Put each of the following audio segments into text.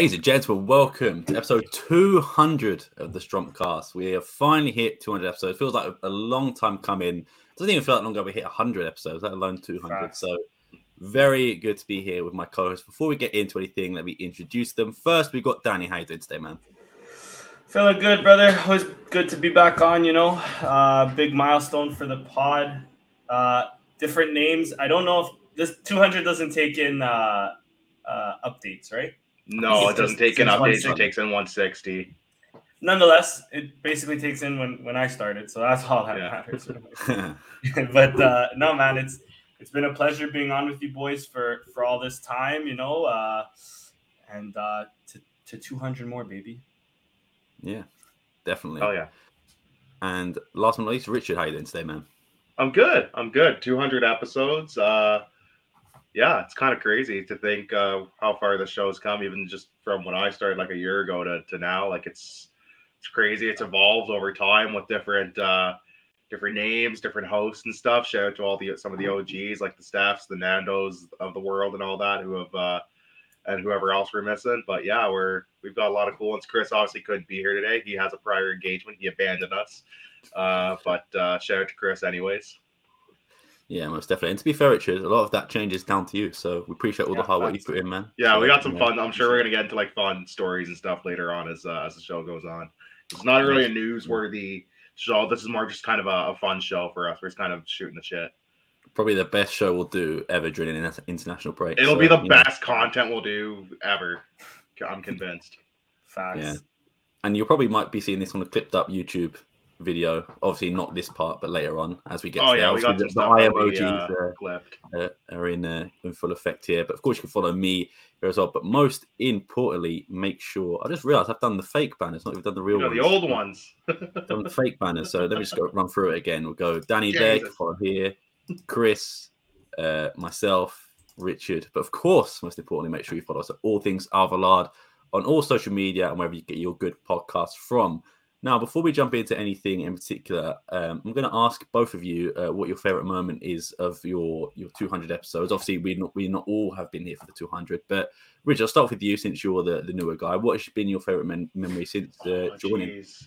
Ladies and gentlemen, welcome to episode 200 of the Strompcast. We have finally hit 200 episodes. It feels like a long time coming. It doesn't even feel like long ago we hit 100 episodes, let alone 200. So, very good to be here with my co host. Before we get into anything, let me introduce them. First, we've got Danny. How you doing today, man? Feeling good, brother. Always good to be back on, you know. Uh, big milestone for the pod. Uh, different names. I don't know if this 200 doesn't take in uh, uh, updates, right? No, it doesn't take in Since updates. It takes in 160. Nonetheless, it basically takes in when, when I started, so that's all that Yeah. matters. but uh, no, man, it's it's been a pleasure being on with you boys for for all this time, you know, uh, and uh, to to 200 more, baby. yeah, definitely. Oh yeah, And last but not least, Richard, how you doing today, man? I'm good. I'm good. 200 episodes. Uh, yeah, it's kind of crazy to think uh, how far the show's come, even just from when I started like a year ago to, to now. Like it's it's crazy. It's evolved over time with different uh, different names, different hosts and stuff. Shout out to all the some of the OGs like the staffs, the Nandos of the world, and all that who have uh, and whoever else we're missing. But yeah, we're we've got a lot of cool ones. Chris obviously couldn't be here today. He has a prior engagement. He abandoned us. Uh, but uh, shout out to Chris anyways. Yeah, most definitely. And to be fair, Richard, a lot of that changes down to you. So we appreciate all the Yeah, hard work you put in, man. Yeah, So, we got some you know, fun. I'm sure we're gonna get into like fun stories and stuff later on as uh, as the show goes on. It's not really a newsworthy show. This is more just kind of a, a fun show for us. We're just kind of shooting the shit. Probably the best show we'll do ever during an international break. It'll So, be the you know, best content we'll do ever. I'm convinced. Facts. Yeah. and you probably might be seeing this on a clipped up YouTube video. Obviously, not this part, but later on as we get. Oh to yeah, there. we got the, the eye emojis uh, uh, are in uh, in full effect here. But of course, you can follow me here as well. But most importantly, make sure I just realized I've done the fake banners, not even done the real You know, ones. the old ones. done the fake banners. So let me just go run through it again. We'll go Danny there, follow here, Chris, uh, myself, Richard. But of course, most importantly, make sure you follow us at all things Alvalade on all social media and wherever you get your good podcasts from. Now, before we jump into anything in particular, um, I'm going to ask both of you uh, what your favorite moment is of your your 200 episodes. Obviously, we not we not all have been here for the 200, but Rich, I'll start with you since you're the, the newer guy. What has been your favorite memory since uh, Oh, joining? jeez.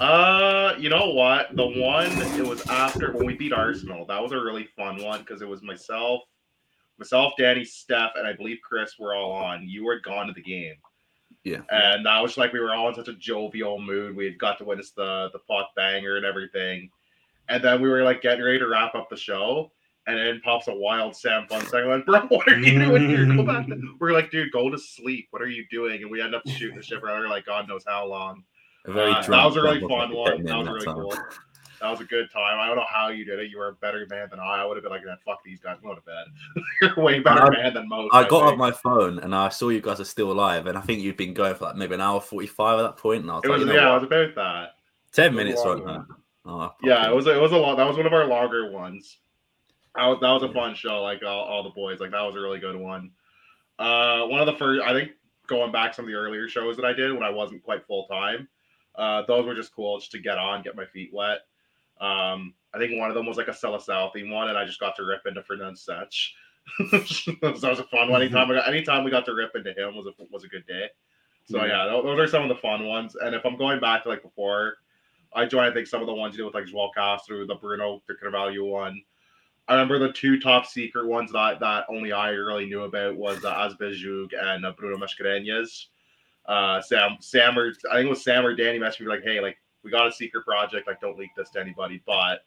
Uh, you know what? The one it was after when we beat Arsenal. That was a really fun one because it was myself, myself, Danny, Steph, and I believe Chris were all on. You were gone to the game. Yeah. And that was like we were all in such a jovial mood. We had got to witness the the pot banger and everything. And then we were like getting ready to wrap up the show. And then pops a wild Sam Fonseca. Like, bro, what are you doing here? Go back. We're like, dude, go to sleep. What are you doing? And we end up shooting the shit for another like God knows how long. Uh, that was a really fun one. That was really cool. That was a good time. I don't know how you did it. You were a better man than I. I would have been like, "Man, fuck these guys. Go to bed." You're way better I- man than most. I got think. up my phone and I saw you guys are still alive, and I think you'd been going for like maybe an hour forty-five at that point. and I was It like, was you know yeah, what? it was about that. ten it was a minutes long right now. Oh, Yeah, it was it was a lot. That was one of our longer ones. That was, that was a fun show. Like all, all the boys, like that was a really good one. Uh, one of the first, I think, going back some of the earlier shows that I did when I wasn't quite full time. Uh, those were just cool, just to get on, get my feet wet. Um, I think one of them was like a Celesal theme one, and I just got to rip into Fernand Setch. so that was a fun one. Anytime we got, anytime we got to rip into him was a was a good day. So Yeah. yeah, those are some of the fun ones. And if I'm going back to like before, I joined. I think some of the ones you did with like Joel Castro, the Bruno de Carvalho one. I remember the two top secret ones that that only I really knew about was uh, Azbejug and uh, Bruno Mascarenhas. Uh, Sam, Sam or I think it was Sam or Danny messaged me like, "Hey, like we got a secret project. Like, don't leak this to anybody." But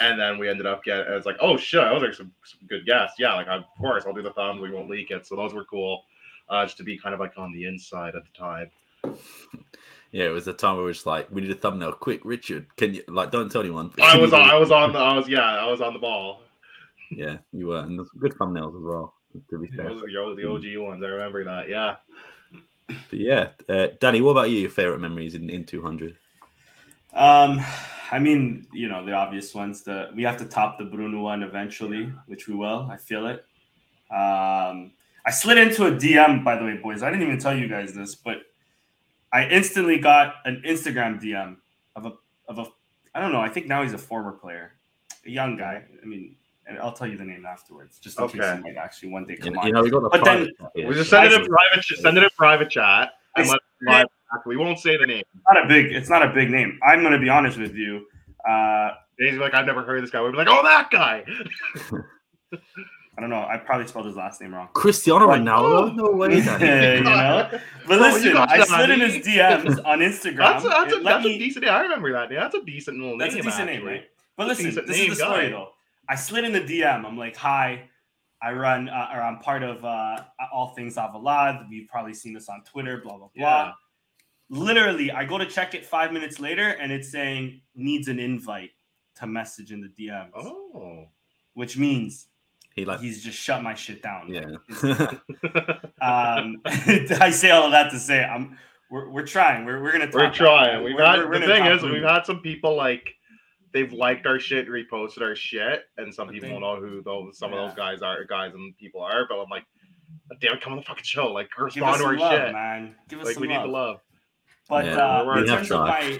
and then we ended up getting. It's like, oh shit, those are some, some good guests. Yeah, like of course I'll do the thumbs. We won't leak it. So those were cool. Uh, just to be kind of like on the inside at the time. Yeah, it was the time where we were just like, we need a thumbnail, quick, Richard. Can you like, don't tell anyone. I was you- I was on the I was yeah I was on the ball. Yeah, you were, and there's good thumbnails as well. To be fair, Those are the the OG ones. I remember that. Yeah. but yeah, uh, Danny, what about you? Your favorite memories in in two hundred? Um, I mean, you know, the obvious ones. The we have to top the Bruno one eventually, which we will. I feel it. Um, I slid into a DM, by the way, boys. I didn't even tell you guys this, but I instantly got an Instagram DM of a of a. I don't know. I think now he's a former player, a young guy. I mean, and I'll tell you the name afterwards, just in case Okay. you might actually one day come know, on. you know, we got the But then- private. We just send it I- in private. Send it in private chat. And I- let chat. We won't say the name. It's not a big. It's not a big name. I'm gonna be honest with you. Uh, He's like, I've never heard of this guy. We'd be like, oh, that guy. I don't know. I probably spelled his last name wrong. Cristiano Like, Ronaldo? oh. No way. You know. But Oh, listen, got I slid in his DMs on Instagram. That's a, that's, a, that's me- a decent. Yeah, I remember that. Yeah, that's a decent little That's a decent actually. name, right? But That's listen, this is the story guy. though. I slid in the DM. I'm like, hi, I run uh, or I'm part of uh, all things Alvalade. You've probably seen us on Twitter, blah blah blah. Yeah. Literally, I go to check it five minutes later, and it's saying needs an invite to message in the DMs, Oh. which means He like, he's just shut my shit down. yeah. Um, I say all of that to say I'm we're, we're trying. We're, we're gonna. We're trying. We've We're- had we're- we're the thing is, we've Bruno. had some people like they've liked our shit, reposted our shit, and some But people they- know who those some of those guys are, guys and people are. But I'm like, damn, it, come on the fucking show, like respond to our love, shit. man. Give us Like some we need the love. But Yeah, uh, in we have terms of my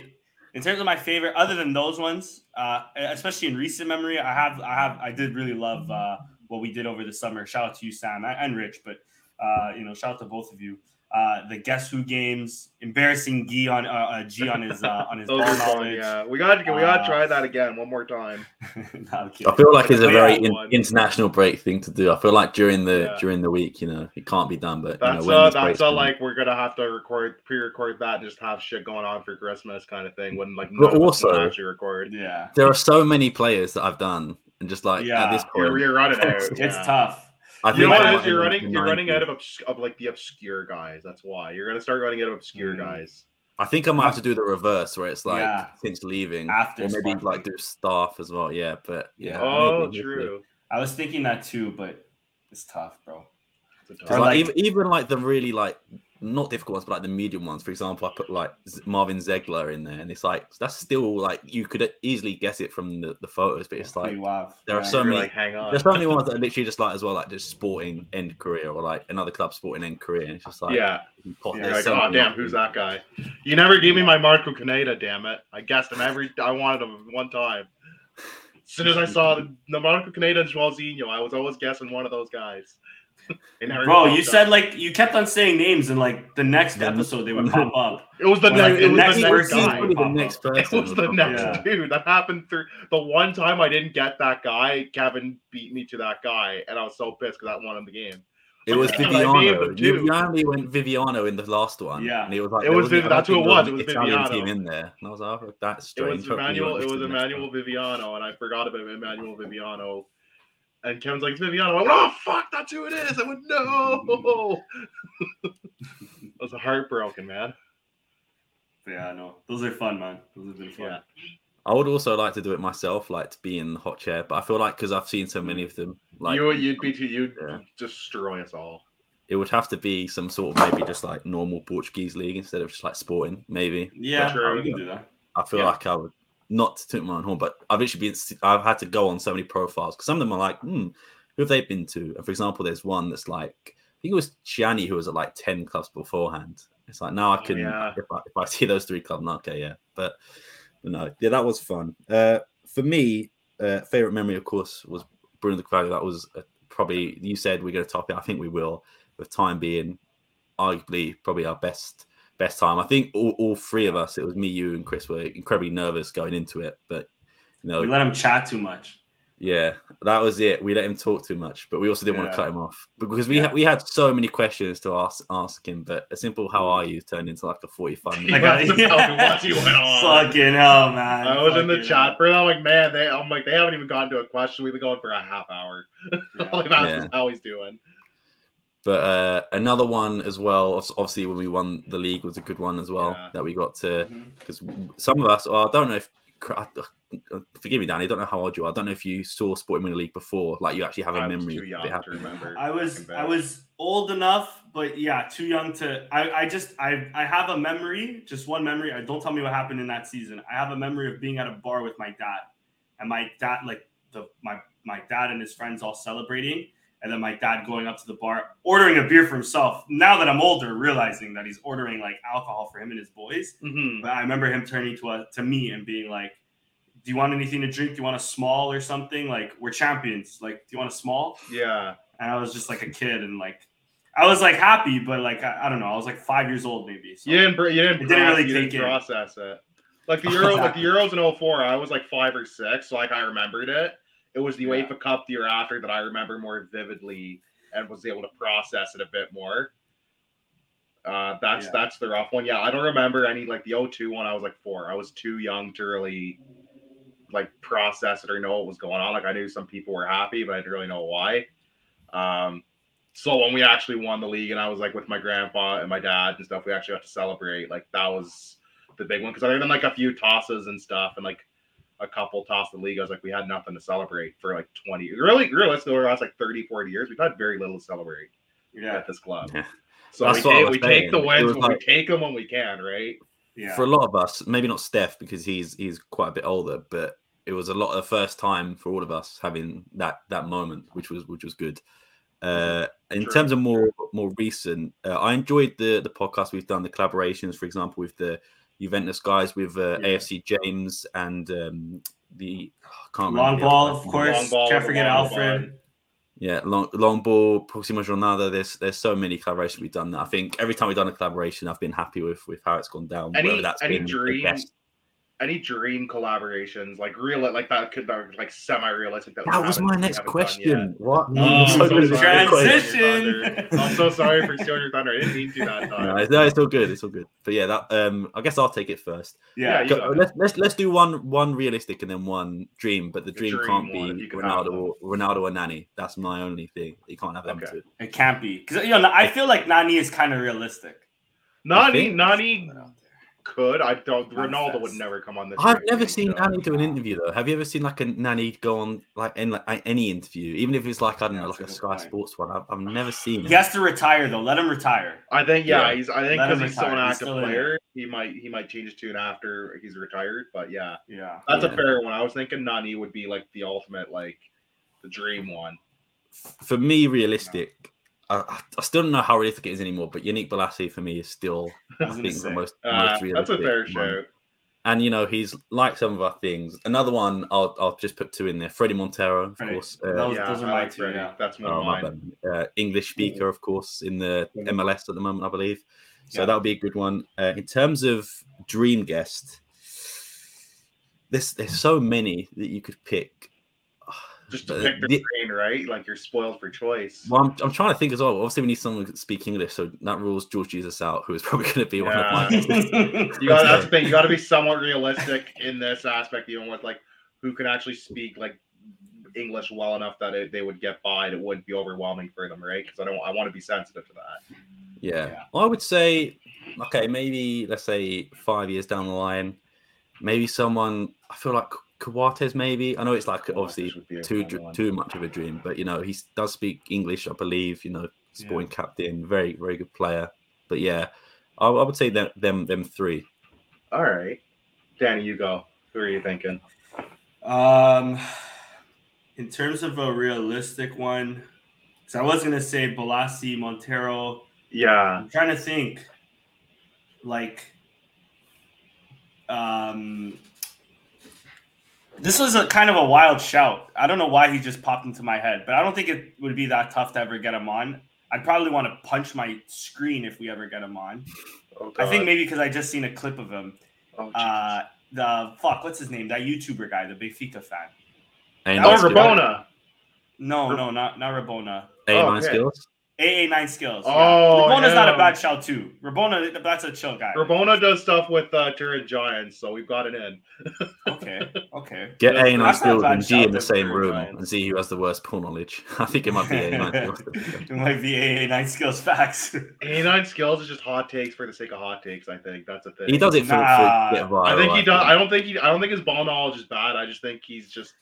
in terms of my favorite, other than those ones, uh, especially in recent memory, I have I have I did really love uh, what we did over the summer. Shout out to you, Sam and- and Rich, but uh, you know, shout out to both of you. Uh, the Guess Who games, embarrassing G on uh, uh, G on his uh, on his Those ball are fun, knowledge. yeah. We got to we got to Uh, try that again one more time. No, I'm kidding. I feel like it's a very in, international break thing to do. I feel like during the Yeah. during the week, you know, it can't be done. But you That's know, when uh, that's break's uh, like we're gonna have to record pre-record that and just have shit going on for Christmas kind of thing. When like But none of us can also- actually record. yeah, there are so many players that I've done, and just like Yeah. at this You're, point, you're running out. it's yeah. tough. I You know think what I it might is? You're running. You're running out of obs- of like the obscure guys. That's why you're gonna start running out of obscure Mm. guys. I think I might have to do the reverse, where it's like Yeah. since leaving, After or maybe Sparkling. like do staff as well. Yeah, but yeah. Oh, maybe, true. I was thinking that too, but it's tough, bro. It's tough- like, like- even, even like the really like not difficult ones, but like the medium ones. For example, I put like Marvin Zeegelaar in there, and it's like that's still like you could easily guess it from the, the photos, but it's like there are so You're many- like, hang on. there's so many ones that are literally just like as well, like just sporting end career or like another club sporting end career. And it's just like yeah. pot- Yeah, like, oh damn, who's that guy? You never gave me my Marco Caneira, damn it. I guessed him every. I wanted him one time. As soon as I saw the, Marco Caneira and I was always guessing one of those guys. They never Bro, you up. said like you kept on saying names, and like the next Yeah. episode they would pop up. it was the, Well, next. like, it the was next the next person guy. Probably the next up. person. It was the next Yeah. dude that happened through the one time I didn't get that guy. Kevin beat me to that guy, and I was so pissed because I won him the game. It was Yeah, I named Viviano. them. Viviano went Viviano in the last one. Yeah. and it was like It was wasn't- Viv- that's who it was, it was Italian Viviano. team in there. And I was like, oh, that's It was Emmanuel. It was Emmanuel. Viviano, and I forgot about Emmanuel Viviano. And Kevin's like, it's Viviano. I went, oh fuck, that's who it is. I went, no. I was heartbroken, man. Yeah, I know. Those are fun, man. Those have been fun. Yeah. I would also like to do it myself, like to be in the hot chair. But I feel like because I've seen so many of them, like you, you'd be too. You'd Yeah. destroy us all. it would have to be some sort of maybe just like normal Portuguese league instead of just like sporting. Maybe Yeah, Sure. we can do that. I feel Yeah. like I would not to toot my own horn, but I've actually been I've had to go on so many profiles because some of them are like, hmm, who have they been to? And for example, there's one that's like I think it was Gianni who was at like ten clubs beforehand. It's like now I Oh, can yeah. if I if I see those three clubs, okay, yeah, but, but no, yeah, that was fun. Uh, for me, uh, favorite memory, of course, was Bruno de Carvalho. That was uh, probably you said we're going to top it. I think we will. With time being, arguably probably our best best time. I think all, all three of us, it was me, you, and Chris, were incredibly nervous going into it. But you know, We let him chat too much. yeah, that was it. We let him talk too much, but we also didn't want to cut him off because we Yeah. had we had so many questions to ask ask him. But a simple "How are you?" turned into like a forty-five He minute. Like, must have told what he went on. Fucking hell, man. I was in the Fucking chat for that. I'm like, man, they. I'm like, they haven't even gotten to a question. We've been going for a half hour. hell. All I've Yeah. asked Yeah. how he's doing. But uh, another one as well. Obviously, when we won the league, was a good one as well Yeah. that we got to because some of us. Well, I don't know if. uh, Forgive me, Danny. I don't know how old you are. I don't know if you saw Sporting Winter League before. Like you actually have a I was memory. too young to remember. I was I was old enough, but yeah, too young to. I I just I I have a memory, just one memory. I don't tell me what happened in that season. I have a memory of being at a bar with my dad, and my dad like the my my dad and his friends all celebrating, and then my dad going up to the bar ordering a beer for himself. Now that I'm older, realizing that he's ordering like alcohol for him and his boys. Mhm. But I remember him turning to a, to me and being like, do you want anything to drink? Do you want a small or something? Like we're champions. Like, do you want a small? Yeah. And I was just like a kid and like I was like happy, but like I, I don't know, I was like five years old maybe. So. You didn't. You didn't. It didn't process- really you didn't process it. Like the Euro, like the Euros in 04, I was like five or six, so like I remembered it. It was the Yeah. UEFA Cup the year after that I remember more vividly and was able to process it a bit more. Uh, that's Yeah. that's the rough one. Yeah, I don't remember any like the 02 one. I was like four. I was too young to really like process it or know what was going on. Like I knew some people were happy, but I didn't really know why. Um, so when we actually won the league, and I was like with my grandpa and my dad and stuff, we actually got to celebrate. Like that was the big one because other than like a few tosses and stuff, and like a couple toss the league, I was like we had nothing to celebrate for like 20. Really, really, let's go last like 30, 40 years, we've had very little to celebrate Yeah. at this club. Yeah. So That's we, take, we take the saying. Wins when like- we take them when we can, right? Yeah. For a lot of us, maybe not Steph because he's he's quite a bit older, but it was a lot of the first time for all of us having that that moment, which was which was good. Uh, in True. terms of more more recent, uh, I enjoyed the the podcast we've done, the collaborations, for example, with the Juventus guys, with uh, Yeah. AFC James and um, the I can't Long remember ball, other of guy. course. Long ball, Can't forget long Alfred. Yeah, long long ball, Proxima Jornada. There's there's so many collaborations we've done that I think every time we've done a collaboration, I've been happy with with how it's gone down. Any- whether that's any been the dream- best Any dream collaborations, like real, like that could are like semi-realistic. That, That was my next haven't done yet. question. What? Oh, I'm so sorry for Transition. your thunder. I'm so sorry for stealing your thunder. I didn't mean to that No, it's, no, it's all good. It's all good. But yeah, that um, I guess I'll take it first. Yeah. you Go- let's let's let's do one one realistic and then one dream. But the The dream, dream can't one, be you can have Ronaldo or Ronaldo or Nani. That's my only thing. You can't have them Okay. two. It can't be. Because you know, I feel like Nani is kind of realistic. Nani, think- Nani could. I don't. Not Ronaldo would never come on this. I've never league, seen so- Nani do an interview though. Have you ever seen like a Nani go on like in like any interview, even if it's like I don't Yeah, know, like a a Sky point. Sports one? I've, I've never seen He it. has to retire though. Let him retire. I think yeah, Yeah. he's. I think because he's still an active still player, he might he might change his tune after he's retired. But yeah, Yeah. that's a fair one. I was thinking Nani would be like the ultimate, like the dream one. For me, realistic. I, I- I still don't know how realistic it is anymore, but Yannick Bolasie for me is still I I was think the most, Uh, most that's a fair one. shout. And you know, he's like some of our things. Another one, I'll I'll just put two in there. Fredy Montero, of Fredy. course. Those- Uh, yeah, those are my like two, yeah. That's one oh, of mine. bad. Uh, English speaker, of course, in the. MLS at the moment, I believe. So Yeah. that would be a good one. Uh, in terms of dream guest, there's there's so many that you could pick. Just to Uh, pick the the- brain, right? Like you're spoiled for choice. Well, I'm, I'm trying to think as well. Obviously, we need someone who speak English, so that rules Jorge Jesus out, who is probably going to be one of my. You got that's the thing. You got to be somewhat realistic in this aspect, even with like who can actually speak like English well enough that it, they would get by. and It wouldn't be overwhelming for them, right? Because I don't. I want to be sensitive to that. Yeah. Yeah. Well, I would say, okay, maybe let's say five years down the line, maybe someone. I feel like Coates, maybe. I know it's like obviously This would be a too dr- too much of a dream, but you know he does speak English, I believe. You know, sporting captain, very very good player. But yeah, I, I would say that them them three. All right, Danny, you go. Who are you thinking? Um, in terms of a realistic one, because I was gonna say Bolasie, Montero. Yeah, I'm trying to think, like, um, this was a kind of a wild shout. I don't know why he just popped into my head, but I don't think it would be that tough to ever get him on. I'd probably want to punch my screen if we ever get him on. oh, I think maybe because I just seen a clip of him. Oh, Uh, the fuck, what's his name? That YouTuber guy, the Benfica fan. And oh. Rabona. No, no, not not Rabona. A Oh, nine okay. skills. AA9 skills. Oh, yeah. Rabona's not a bad shout too. Rabona, that's a chill guy. Rabona does stuff with uh, Turin Giants, so we've got it in. Okay, okay. Get That's- A nine that's skills and G in the same room Ryan. and see who has the worst pool knowledge. I think it might be A nine skills. it might be AA9 skills facts. A9 skills is just hot takes for the sake of hot takes. I think that's a thing. He does it for, Nah. for get viral. I think he does. I don't think he. I don't think his ball knowledge is bad. I just think he's just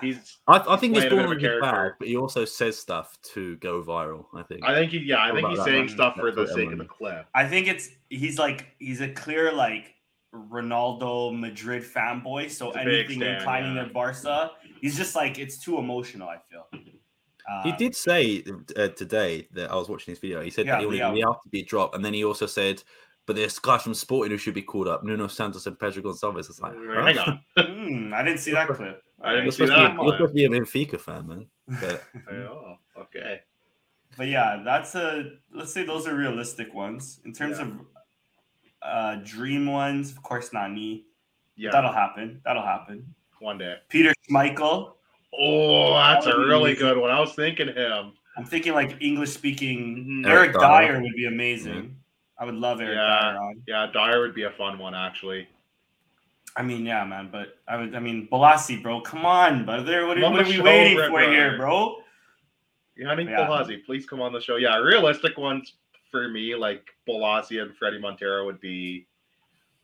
he's. I, I think he's born a bit ball of a knowledge is bad, but he also says stuff to go viral. I think. I think he. Yeah, I think he's that saying one? stuff for the That's what sake of the clip. I think it's he's like he's a clear like Ronaldo Madrid fanboy. So He's a big anything stan, inclining yeah. to Barca, he's just like it's too emotional. I feel. Uh, He did say uh, today that I was watching this video. He said Yeah, that he wanted yeah. Real to be dropped, and then he also said but there's guys from Sporting who should be called up. Nuno Santos and Pedro Gonçalves. It's like, Hang on. Hmm, I didn't see that clip. I didn't You're see supposed, to be, that. you're supposed to be a Benfica fan, man. But Oh, okay. But yeah, that's a let's say those are realistic ones. In terms Yeah. of uh dream ones, of course Nani. Yeah, That'll happen. That'll happen. one day. Peter Schmeichel. Oh, that's a That would really good one. I was thinking him. I'm thinking like English speaking. Mhm. Eric Eric Dier. Dier would be amazing. I would love Eric Yeah. Dier on. Yeah, Dier would be a fun one actually. I mean, yeah, man, but I would I mean Bolasie, bro. Come on, brother. What, what are we waiting for here, Brother. bro? Yannick Yeah. Bolasie, please come on the show. Yeah, realistic ones for me, like Bolasie and Fredy Montero would be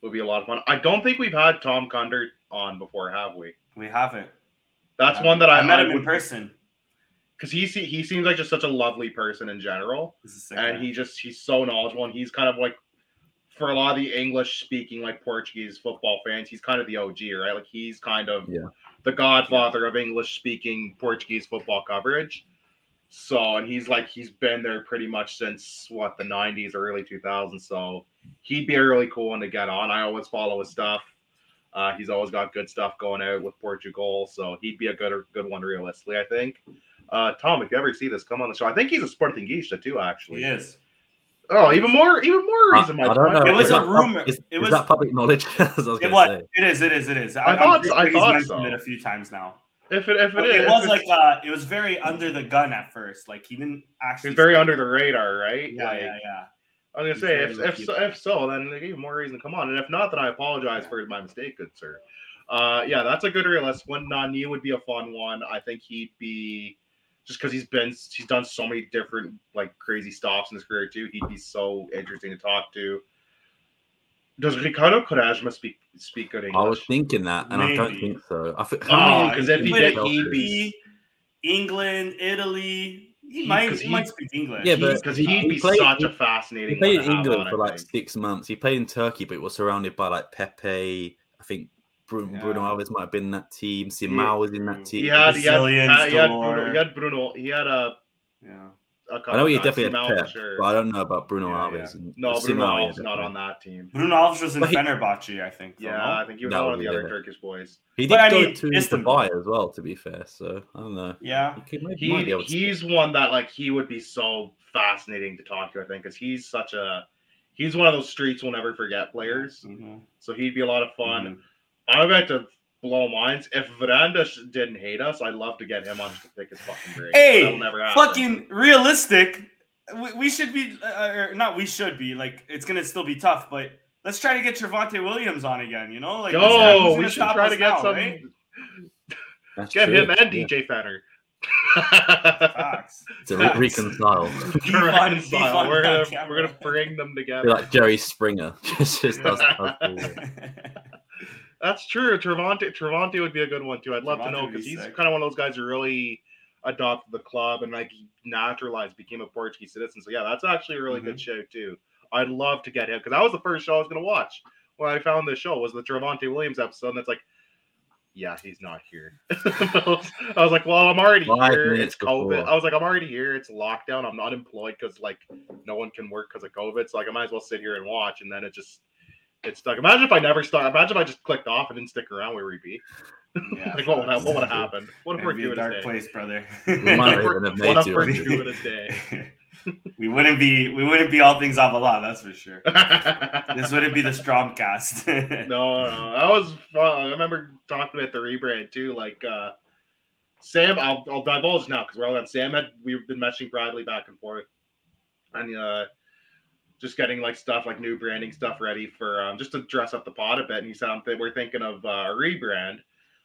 would be a lot of fun. I don't think we've had Tom Kundert on before, have we? We haven't. That's I- one that I, I met I him in person. Because he se- he seems like just such a lovely person in general, This is sick, and man. he just he's so knowledgeable, and he's kind of like for a lot of the English speaking like Portuguese football fans, he's kind of the OG, right? Like he's kind of Yeah. the godfather of English speaking Portuguese football coverage. So, and he's like he's been there pretty much since what the '90s or early 2000s. So, he'd be a really cool one to get on. I always follow his stuff. Uh, he's always got good stuff going out with Portugal, so he'd be a good good one realistically. I think. Uh, Tom, if you ever see this, come on the show. I think he's a Sportinguista too, actually. he is. Oh, even more, even more reason. I, why I don't know. It was is a that rumor. Is, It is was- that public knowledge? Was It was. say. It is. It is. It is. I I'm thought I sure he's thought mentioned so. it a few times now. If it, if it But it was if like it's- uh, it was very under the gun at first. Like he didn't actually. it's very under the radar, right? Yeah, like, yeah, yeah. I was gonna say if if so, if so, then they give more reason to come on, and if not, then I apologize for my mistake, good sir. Uh, yeah, that's a good realistic one. Nani would be a fun one. I think he'd be just because he's been he's done so many different like crazy stops in his career too. He'd be so interesting to talk to. Does Ricardo Quaresma speak speak good English? I was thinking that, and I don't think so. I think Oh, 'cause if he But did, it he'd be- England, Italy. He, He- might. 'cause He, he- might speak English. Yeah, but- because he- he'd he be played- such he- a fascinating. He played in England for like six months. He played in Turkey, but was surrounded by like Pepe. I think Bruno, Yeah. Bruno Alves might have been in that team. Simao was in that team. He had, he had, uh, he had. Bruno. He had Bruno. He had a. yeah. a I know he definitely Simao had for Pep, sure. but I don't know about Bruno Yeah, Alves. and- No, Bruno Simao, yeah, Alves not on that team. Bruno Alves was in But he- Fenerbahce, I think. Yeah, no? I think he was No, one of the yeah. other Turkish boys. He did But I go mean, to Istanbul. Dubai as well, to be fair. So I don't know. Yeah. He, could, maybe, He might be able he's one that like he would be so fascinating to talk to. I think because he's such a he's one of those streets we'll never forget players. Mhm. So he'd be a lot of fun. I'm about to blow minds. If Veranda didn't hate us, I'd love to get him on just to pick his fucking brain. Hey, never. Fucking realistic. We, we should be, uh, or not. We should be. Like it's gonna still be tough, but let's try to get Travante Williams on again. You know, like who's gonna- who's Yo, gonna we should stop try us to get now, some. right? Get true, him and yeah. DJ Fenner. Facts. to re- reconcile. Be fun, be Reconcile. We're gonna we're gonna bring them Be together. like Jerry Springer. just, just does, does all that. That's true. Travante Travante would be a good one too. I'd love to know be because he's sick. kind of one of those guys who really adopted the club and like naturalized, became a Portuguese citizen. So yeah, that's actually a really good Mm-hmm. show too. I'd love to get him because that was the first show I was gonna watch when I found this show was the Travante Williams episode. And it's like, yeah, he's not here. I was like, well, I'm already Five here. It's COVID. before. I was like, I'm already here. It's lockdown. I'm not employed because like no one can work because of COVID. So like, I might as well sit here and watch. And then it just it's stuck. Imagine if I never start. Imagine if I just clicked off and didn't stick around where we'd be. Yeah, like what would have, what would have happened? What if we're be a doing dark a day? place, brother. We might What have if we're- what if we're doing a day? we wouldn't be. We wouldn't be all things Alvalade, that's for sure. This wouldn't be the Strompcast. no, no, that was fun. I remember talking about the rebrand too. Like uh Sam, I'll, I'll divulge now because we're all on. Sam had we've been messaging Bradley back and forth, and uh just getting like stuff like new branding stuff ready for um, just to dress up the pod a bit. And he said, "I'm th- "We're thinking of uh, a rebrand."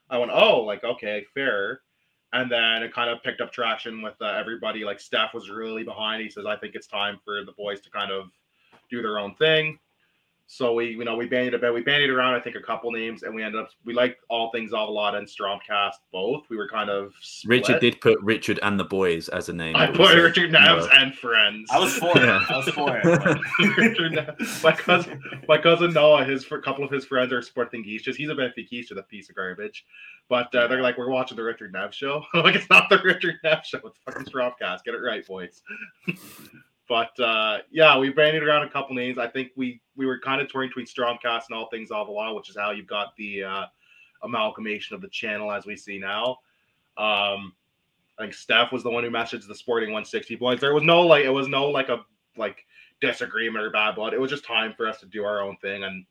I went, "Oh, like okay, fair." And then it kind of picked up traction with uh, everybody. Like Steph was really behind. He says, "I think it's time for the boys to kind of do their own thing." So we, you know, we bandied about, we bandied around, I think, a couple names, and we ended up, we liked all things Alvalade and Strompcast both. We were kind of split. Richard did put Richard and the boys as a name. I but put said Richard Neves no. and friends. I was for it. Yeah. I was for it. Richard Neves. My cousin, my cousin Noah, his a couple of his friends are Sportinguistas. He's a Benfica, the piece of garbage. But uh, they're like, we're watching the Richard Neves show. Like, it's not the Richard Neves show. It's fucking Strompcast. Get it right, boys. but uh, yeah, we banded around a couple names. I think we we were kind of touring between Strompcast and All Things all Alvalade, which is how you've got the uh, amalgamation of the channel as we see now. Um, I think Steph was the one who messaged the Sporting 160 boys. There was no like, it was no like a like disagreement or bad blood. It was just time for us to do our own thing and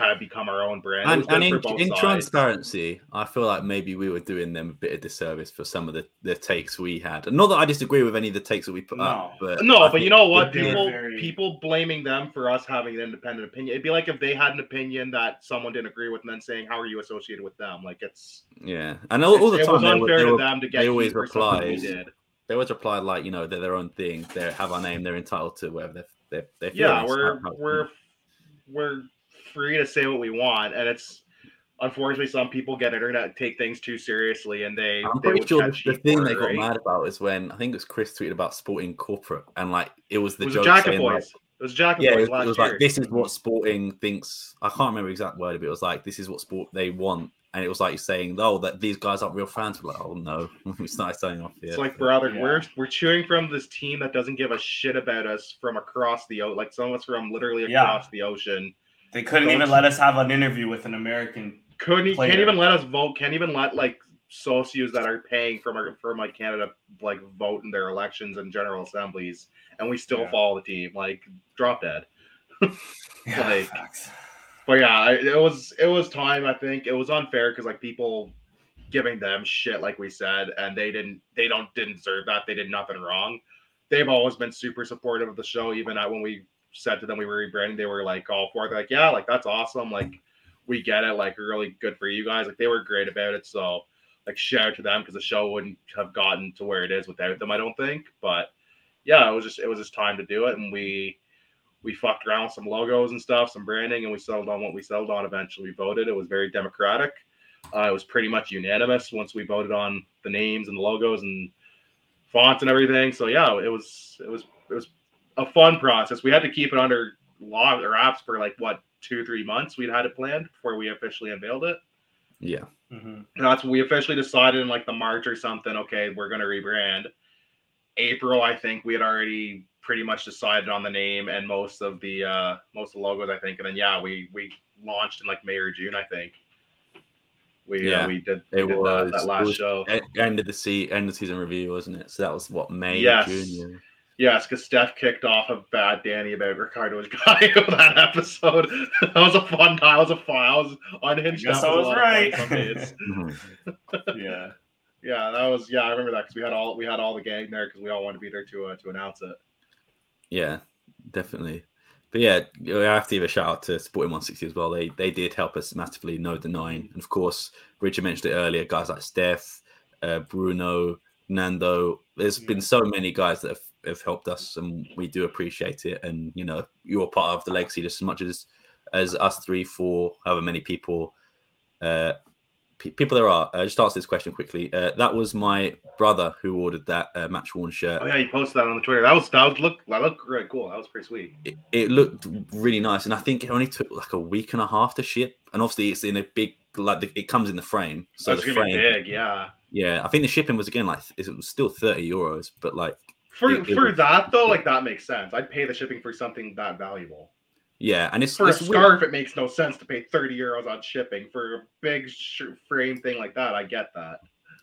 kind of become our own brand. And, and in, in transparency, I feel like maybe we were doing them a bit of disservice for some of the, the takes we had. And not that I disagree with any of the takes that we put No. up, but No, I but you know what? People very- people blaming them for us having an independent opinion. It'd be like if they had an opinion that someone didn't agree with, and then saying, "How are you associated with them?" Like it's, Yeah, and all, all the time it was they, were- unfair they, to them to get they always heat for something we replied. they always replied like you know they're their own thing. They have our name. They're entitled to whatever they they they feel. Yeah, we're we're we're free to say what we want, and it's unfortunately some people get internet take things too seriously, and they. I'm they pretty sure the, catch the heat thing for they got right? mad about is when I think it was Chris tweeted about sporting corporate and like it was the It was joke a jacket saying, like, boys. It was jacket yeah, boys it was, it was year. like this is what sporting thinks. I can't remember the exact word, but it was like this is what sport they want, and it was like saying, "Oh, that these guys aren't real fans." We're like, "Oh no," we started saying off. It's like, brother, Yeah. we're we're cheering from this team that doesn't give a shit about us from across the ocean. Like some of us from literally Yeah. across the ocean. They couldn't Don't- even let us have an interview with an American. Couldn't e- can't even let us vote. Can't even let like socios that are paying from our from like Canada like vote in their elections and general assemblies, and we still Yeah. follow the team. Like drop dead. Yeah, Like- facts. But yeah, it was it was time. I think it was unfair because like people giving them shit, like we said, and they didn't they don't didn't deserve that. They did nothing wrong. They've always been super supportive of the show. Even at when we said to them we were rebranding, they were like all for it. They're like, yeah, like that's awesome. Like we get it. Like really good for you guys. Like they were great about it. So like shout out to them because the show wouldn't have gotten to where it is without them. I don't think. But yeah, it was just it was just time to do it, and we we fucked around with some logos and stuff, some branding, and we settled on what we settled on. Eventually, we voted. It was very democratic. Uh, it was pretty much unanimous once we voted on the names and the logos and fonts and everything. So yeah, it was it was it was a fun process. We had to keep it under law or apps for like what two three months. We'd had it planned before we officially unveiled it. Yeah, Mhm. And that's when we officially decided in like the March or something. Okay, we're gonna rebrand. April, I think we had already pretty much decided on the name and most of the uh most of the logos. I think, and then yeah, we we launched in like May or June. I think. We Yeah, uh, we did, it did was- that, that it last was- show. End of the se- end of season review, wasn't it? So that was what May, Yes. June. Yeah. Yes, because Steph kicked off a bad Danny about Ricardo's guy of that episode. that was a fun time. That was a fun. I was unhinged. Guess That I a was lot of fun right. some days. Mhm. Yeah. yeah, that was. Yeah, I remember that because we had all we had all the gang there because we all wanted to be there to uh, to announce it. Yeah, definitely. But yeah, I have to give a shout out to Sporting 160 as well. They they did help us massively, no denying. And of course, Richard mentioned it earlier. Guys like Steph, uh, Bruno, Nando. There's Yeah. been so many guys that have, have helped us, and we do appreciate it. And you know, you're part of the legacy just as much as as us three, four, however many people. Uh, pe- people there are. Uh, just answer this question quickly. Uh, that was my brother who ordered that uh, match worn shirt. Oh yeah, you posted that on the Twitter. That was that was look that looked really cool. That was pretty sweet. it, it looked really nice, and I think it only took like a week and a half to ship. And obviously, it's in a big like the, it comes in the frame, so That's the frame, big. Yeah. yeah. I think the shipping was again like it was still thirty euros, but like For It- it for was- that though, like that makes sense. I'd pay the shipping for something that valuable. yeah, and it's For a it's weird. scarf, it makes no sense to pay thirty euros on shipping. For a big sh- frame thing like that, I get that.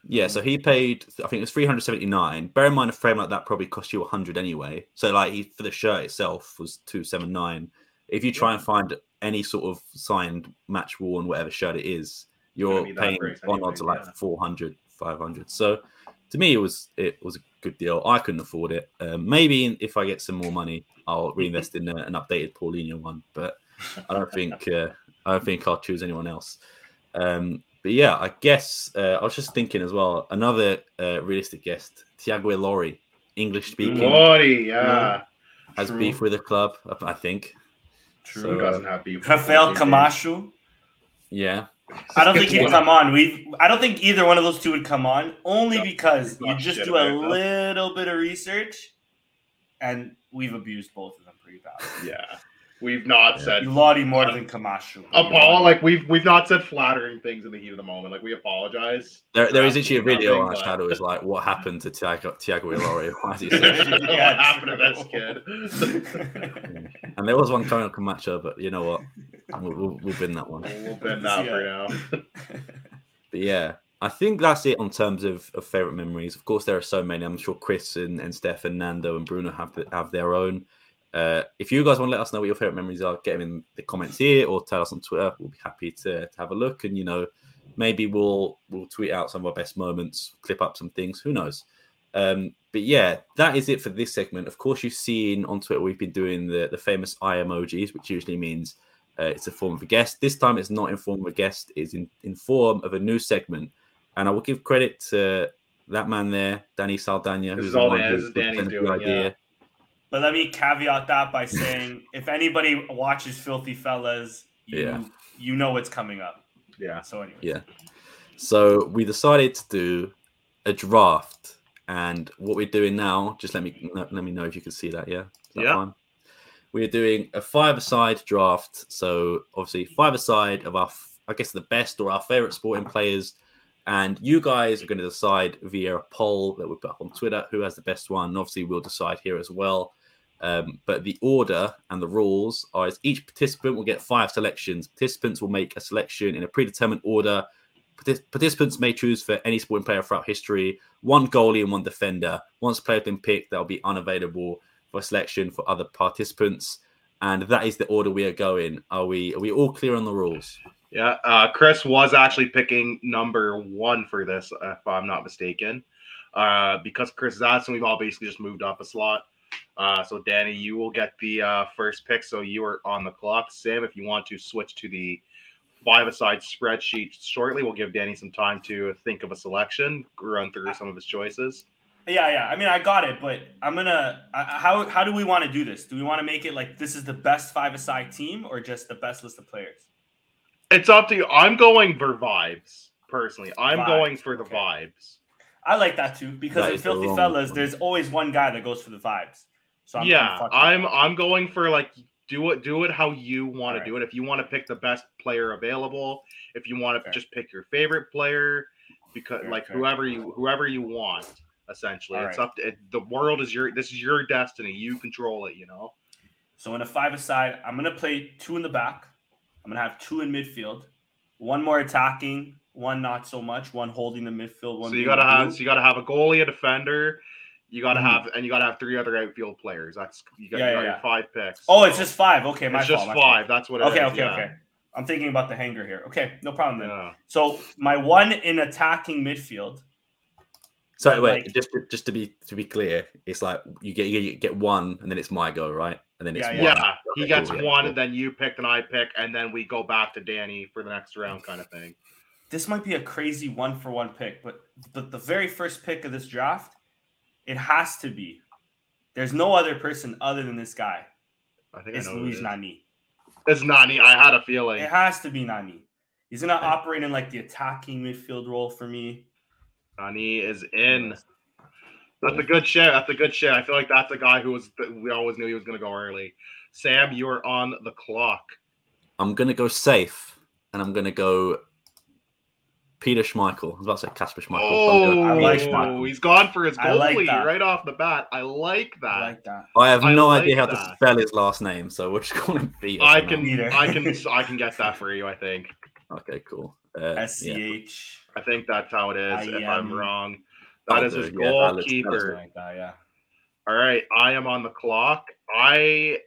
Yeah, so he paid. I think it was three hundred seventy nine. Bear in mind, a frame like that probably cost you hundred anyway. So like he for the shirt itself was two seven nine. If you try and find any sort of signed match worn whatever shirt it is, you're paying on anyway, odds of like yeah. 400, 500. So to me, it was it was a good deal. I couldn't afford it. Um, maybe if I get some more money, I'll reinvest in a, an updated Paulinho one. But I don't think uh, I don't think I'll choose anyone else. Um, but yeah, I guess uh, I was just thinking as well. Another uh, realistic guest, Tiago Ilori, English speaking, Lordy, yeah. has True. beef with the club. I- I think. True. So, uh, doesn't have beef? Rafael with Camacho. Yeah, I don't think he'd come on. We I don't think either one of those two would come on, only because you just do a little bit of research, and we've abused both of them pretty bad. Yeah. We've not Yeah. said Lottie more than Camacho. Uh, Apol like we've we've not said flattering things in the heat of the moment. Like we apologize. There, there is actually a absolutely video on our nothing, channel. but- It's like, what happened to Tiago Tiago Ilori? Why is he so what Yeah, happened to this kid? And there was one coming on Camacho, but you know what? We'll, we'll, we'll bin that one. we'll bend that for now. But yeah, I think that's it on terms of, of favorite memories. Of course, there are so many. I'm sure Chris and, and Steph and Nando and Bruno have have their own. Uh, if you guys want to let us know what your favorite memories are, get them in the comments here or tell us on Twitter. We'll be happy to, to have a look and you know maybe we'll we'll tweet out some of our best moments, clip up some things. Who knows? Um, but yeah, that is it for this segment. Of course, you've seen on Twitter we've been doing the the famous eye emojis, which usually means uh, it's a form of a guest. This time, it's not in form of a guest; it's in in form of a new segment. And I will give credit to that man there, Danny Saldana, This who's is all is Danny's doing, yeah. But let me caveat that by saying, if anybody watches Filthy Fellas, you, Yeah. you know what's coming up. Yeah. So anyway, Yeah. So we decided to do a draft, and what we're doing now, just let me let me know if you can see that. Yeah. That Yeah. fine? We're doing a five-a-side draft. So obviously, five-a-side of our, I guess, the best or our favorite sporting players, and you guys are going to decide via a poll that we put up on Twitter who has the best one. And obviously, we'll decide here as well. Um, but the order and the rules are as each participant will get five selections. Participants will make a selection in a predetermined order. Partic- Participants may choose for any sporting player throughout history, one goalie and one defender. Once a player has been picked, they'll be unavailable for selection for other participants. And that is the order we are going. Are we are we all clear on the rules? Yeah. Uh, Chris was actually picking number one for this, if I'm not mistaken. Uh, because Chris is asking, we've all basically just moved up a slot. Uh, so Danny, you will get the uh, first pick. So you are on the clock. Sam, if you want to switch to the five-a-side spreadsheet shortly, we'll give Danny some time to think of a selection, run through some of his choices. yeah, yeah. I mean, I got it, but I'm gonna. I- How how do we want to do this? Do we want to make it like this is the best five-a-side team, or just the best list of players? It's up to you. I'm going for vibes personally. I'm Vibes, going for the okay. vibes. I like that too because That in is the Filthy Fellas, one. there's always one guy that goes for the vibes. So I'm, yeah, I'm I'm going for like do it do it how you want to Alright. do it. If you want to pick the best player available, if you want to Okay. just pick your favorite player, because Okay, like okay. whoever you whoever you want, essentially, it's Alright. up to it, the world is your this is your destiny. You control it. You know. So in a five-a-side, I'm gonna play two in the back. I'm gonna have two in midfield, one more attacking, one not so much, one holding the midfield. One so you gotta have blue. so you gotta have a goalie, a defender. You gotta Mhm. have and you gotta have three other outfield players. That's you got, Yeah, you yeah, got your yeah. five picks. Oh, it's just five. Okay, my it's fault. just my five. fault. That's what it is. Okay, okay, yeah. okay. I'm thinking about the hanger here. Okay, no problem then. Yeah. So my one in attacking midfield. So But, wait, like- just to, just to be to be clear, it's like you get you get one, and then it's my go, right? And then it's Yeah, one. Yeah, he gets one, and then you pick, and I pick, and then we go back to Danny for the next round, kind of thing. This might be a crazy one for one pick, but but the very first pick of this draft, it has to be. There's no other person other than this guy. I think I It's know who it Nani. It's Nani. I had a feeling. It has to be Nani. He's gonna operate in like the attacking midfield role for me. Nani is in. That's a good shit. That's a good shit. I feel like that's a guy who was. We always knew he was going to go early. Sam, you are on the clock. I'm gonna go safe, and I'm gonna go Peter Schmeichel. I was about to say Kasper Schmeichel. Oh, I like Schmeichel. he's gone for his I like goalie right off the bat. I like that. I like that. I have I no like idea how to spell his last name, so we're just calling him Peter. I can. Peter. I can, I can get that for you. I think. Okay, cool. Uh, S C yeah. H. I think that's how it is. I if I'm wrong, That'll that is his yeah, that looks- that looks goalkeeper. Like yeah. All right, I am on the clock. I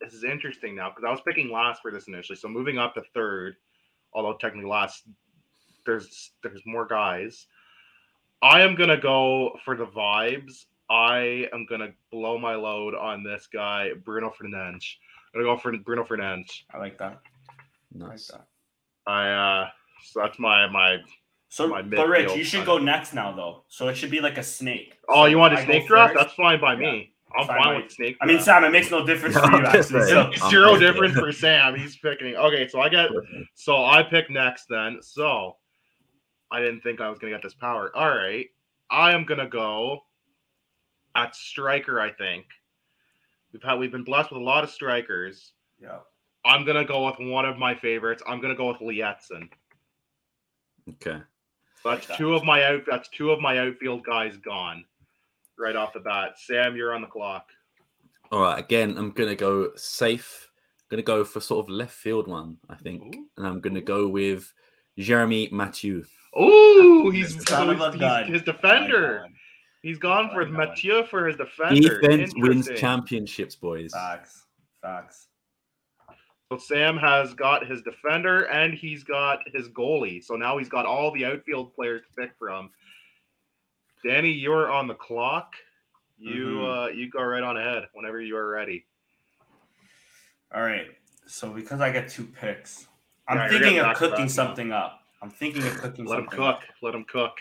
this is interesting now because I was picking last for this initially, so moving up to third, although technically last, there's there's more guys. I am gonna go for the vibes. I am gonna blow my load on this guy, Bruno Fernandes. I'm gonna go for Bruno Fernandes. I like that. I like Nice. that. I uh, so that's my my. So, My but Rich, you should go next now, though. So it should be like a snake. Oh, So you want a I snake draft? first. That's fine by me. I'm Fine fine with snake. I mean. Sam, it makes no difference Yeah, for you, actually. So, zero difference for Sam. He's picking. Okay, so I get so I pick next then. So I didn't think I was gonna get this power. All right. I am gonna go at striker, I think. We've had we've been blessed with a lot of strikers. Yeah. I'm gonna go with one of my favorites. I'm gonna go with Liedson. Okay. That's that. two of my out. That's two of my outfield guys gone, right off the bat. Sam, you're on the clock. All right. Again, I'm gonna go safe. I'm gonna go for sort of left field one, I think, Ooh. and I'm gonna go with Jeremy Mathieu. Ooh, he's, Son of a he's- his I like that defender. one. He's gone I for like. Mathieu for his defender. Defense wins championships, boys. Facts. Facts. So Sam has got his defender and he's got his goalie. So now he's got all the outfield players to pick from. Danny, you're on the clock. You Mhm. uh you go right on ahead whenever you are ready. All right. So because I get two picks, I'm Yeah, thinking of back to back cooking something up. I'm thinking of cooking Let him cook. Let him cook.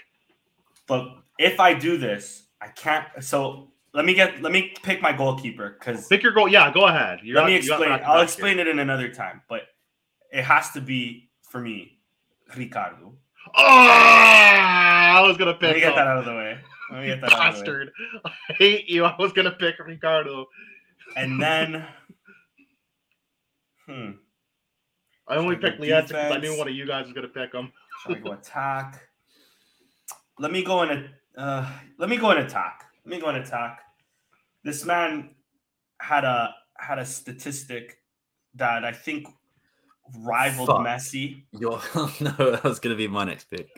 But if I do this, I can't. So let me get. Let me pick my goalkeeper because Pick your goal. Yeah, go ahead. You let got- me explain. I'll here. explain it in another time. But it has to be for me, Ricardo. Oh, I was gonna Let me pick get that out of the way. Let me get that out of the way. Bastard. I hate you. I was gonna pick Ricardo. And then, hmm. I only picked go because I knew one of you guys was gonna pick him. Should I go attack? Let me go in a. Uh, let me go in attack. Let me go in attack. This man had a had a statistic that I think rivaled Fuck. Messi. You're, no, that was gonna be my next pick. Is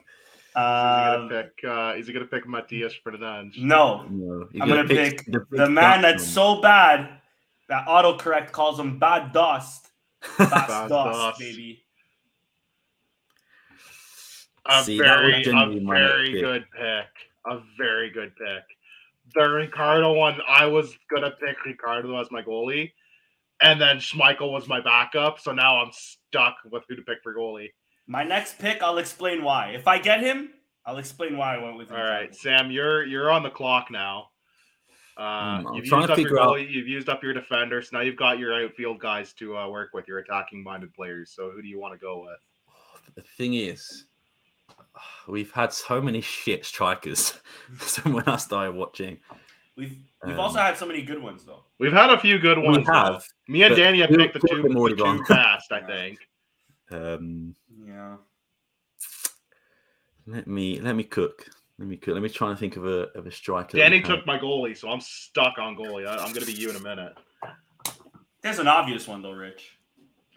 he gonna Um, pick? Uh, is he gonna pick Matías Fernández? no, No, I'm gonna pick the, the man that's so bad that autocorrect calls him bad dust. Bad Bad dust, dust. baby. A See, that was very, a my next very pick. good pick. A very good pick. The Ricardo one, I was gonna pick Ricardo as my goalie, and then Schmeichel was my backup. So now I'm stuck with who to pick for goalie. My next pick, I'll explain why. If I get him, I'll explain why I went with him. All right, Sam, you're you're on the clock now. Uh, Hmm, I'm you've trying used to up your figure out- you've used up your defender, so now you've got your outfield guys to uh, work with, your attacking-minded players. So who do you want to go with? The thing is, we've had so many shit strikers. so when I started watching, We've we've Um, also had so many good ones though. We've had a few good we ones. though. have. Me and Danny have picked the two two, of the two gone. best, I Yeah. think. Um, Yeah. let me let me cook. Let me. Let me try and think of a of a striker. that Danny took my goalie, so I'm stuck on goalie. I, I'm going to be you in a minute. There's an obvious one though, Rich.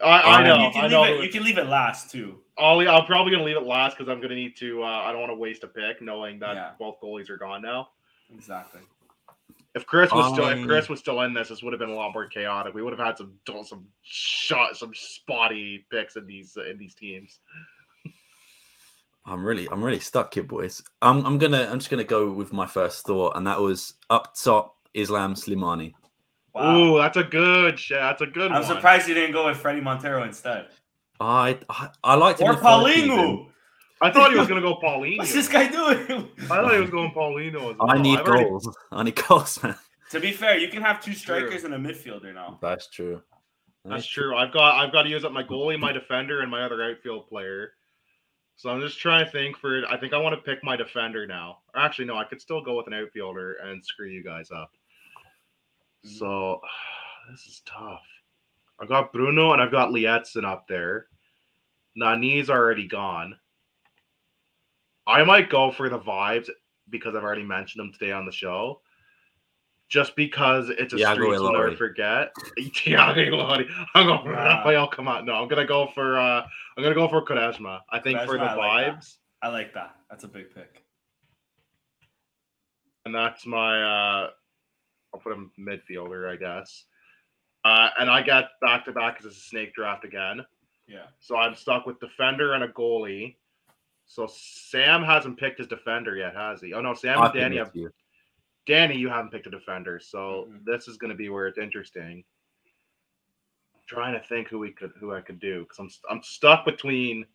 I, I Um, know. you can I know. leave it. You can leave it last too. Ollie, I'm probably going to leave it last because I'm going to need to. Uh, I don't want to waste a pick, knowing that Yeah. both goalies are gone now. Exactly. If Chris was still, if Um, Chris was still in this, this would have been a lot more chaotic. We would have had some some shot, some spotty picks in these in these teams. I'm really I'm really stuck here, boys. I'm I'm gonna I'm just gonna go with my first thought, and that was up top Islam Slimani. Wow. Ooh, that's a good shit. That's a good I'm one. surprised you didn't go with Fredy Montero instead. I I, I liked him Or in the first season. Paulino. I thought he was going to go Paulinho. What's this guy doing? I thought he was going Paulino as well. I need I've already- goals. I need goals, man. to be fair, you can have two strikers and a midfielder now. That's true. That's true. I've got I've got to use up my goalie, my defender, and my other outfield player. So I'm just trying to think for. I think I want to pick my defender now. Or actually, no, I could still go with an outfielder and screw you guys up. Mm-hmm. So this is tough. I've got Bruno and I've got Liedson up there. Nani's already gone. I might go for the vibes because I've already mentioned them today on the show. Just because it's a Thiago streak you'll never forget. Tiago Ilori. I'm going for Wow. Rafael. Come on, no, I'm gonna go for uh I'm gonna go for Quaresma. I think for the Quaresma, I like that. vibes, I like that. That's a big pick. and that's my uh I'll put him midfielder, I guess. Uh, and I got back to back because it's a snake draft again. Yeah. So I'm stuck with defender and a goalie. So Sam hasn't picked his defender yet, has he? Oh no, Sam I and think Danny have you. Danny, you haven't picked a defender, so Mhm. this is going to be where it's interesting. trying to think who we could who I could do because I'm I'm stuck between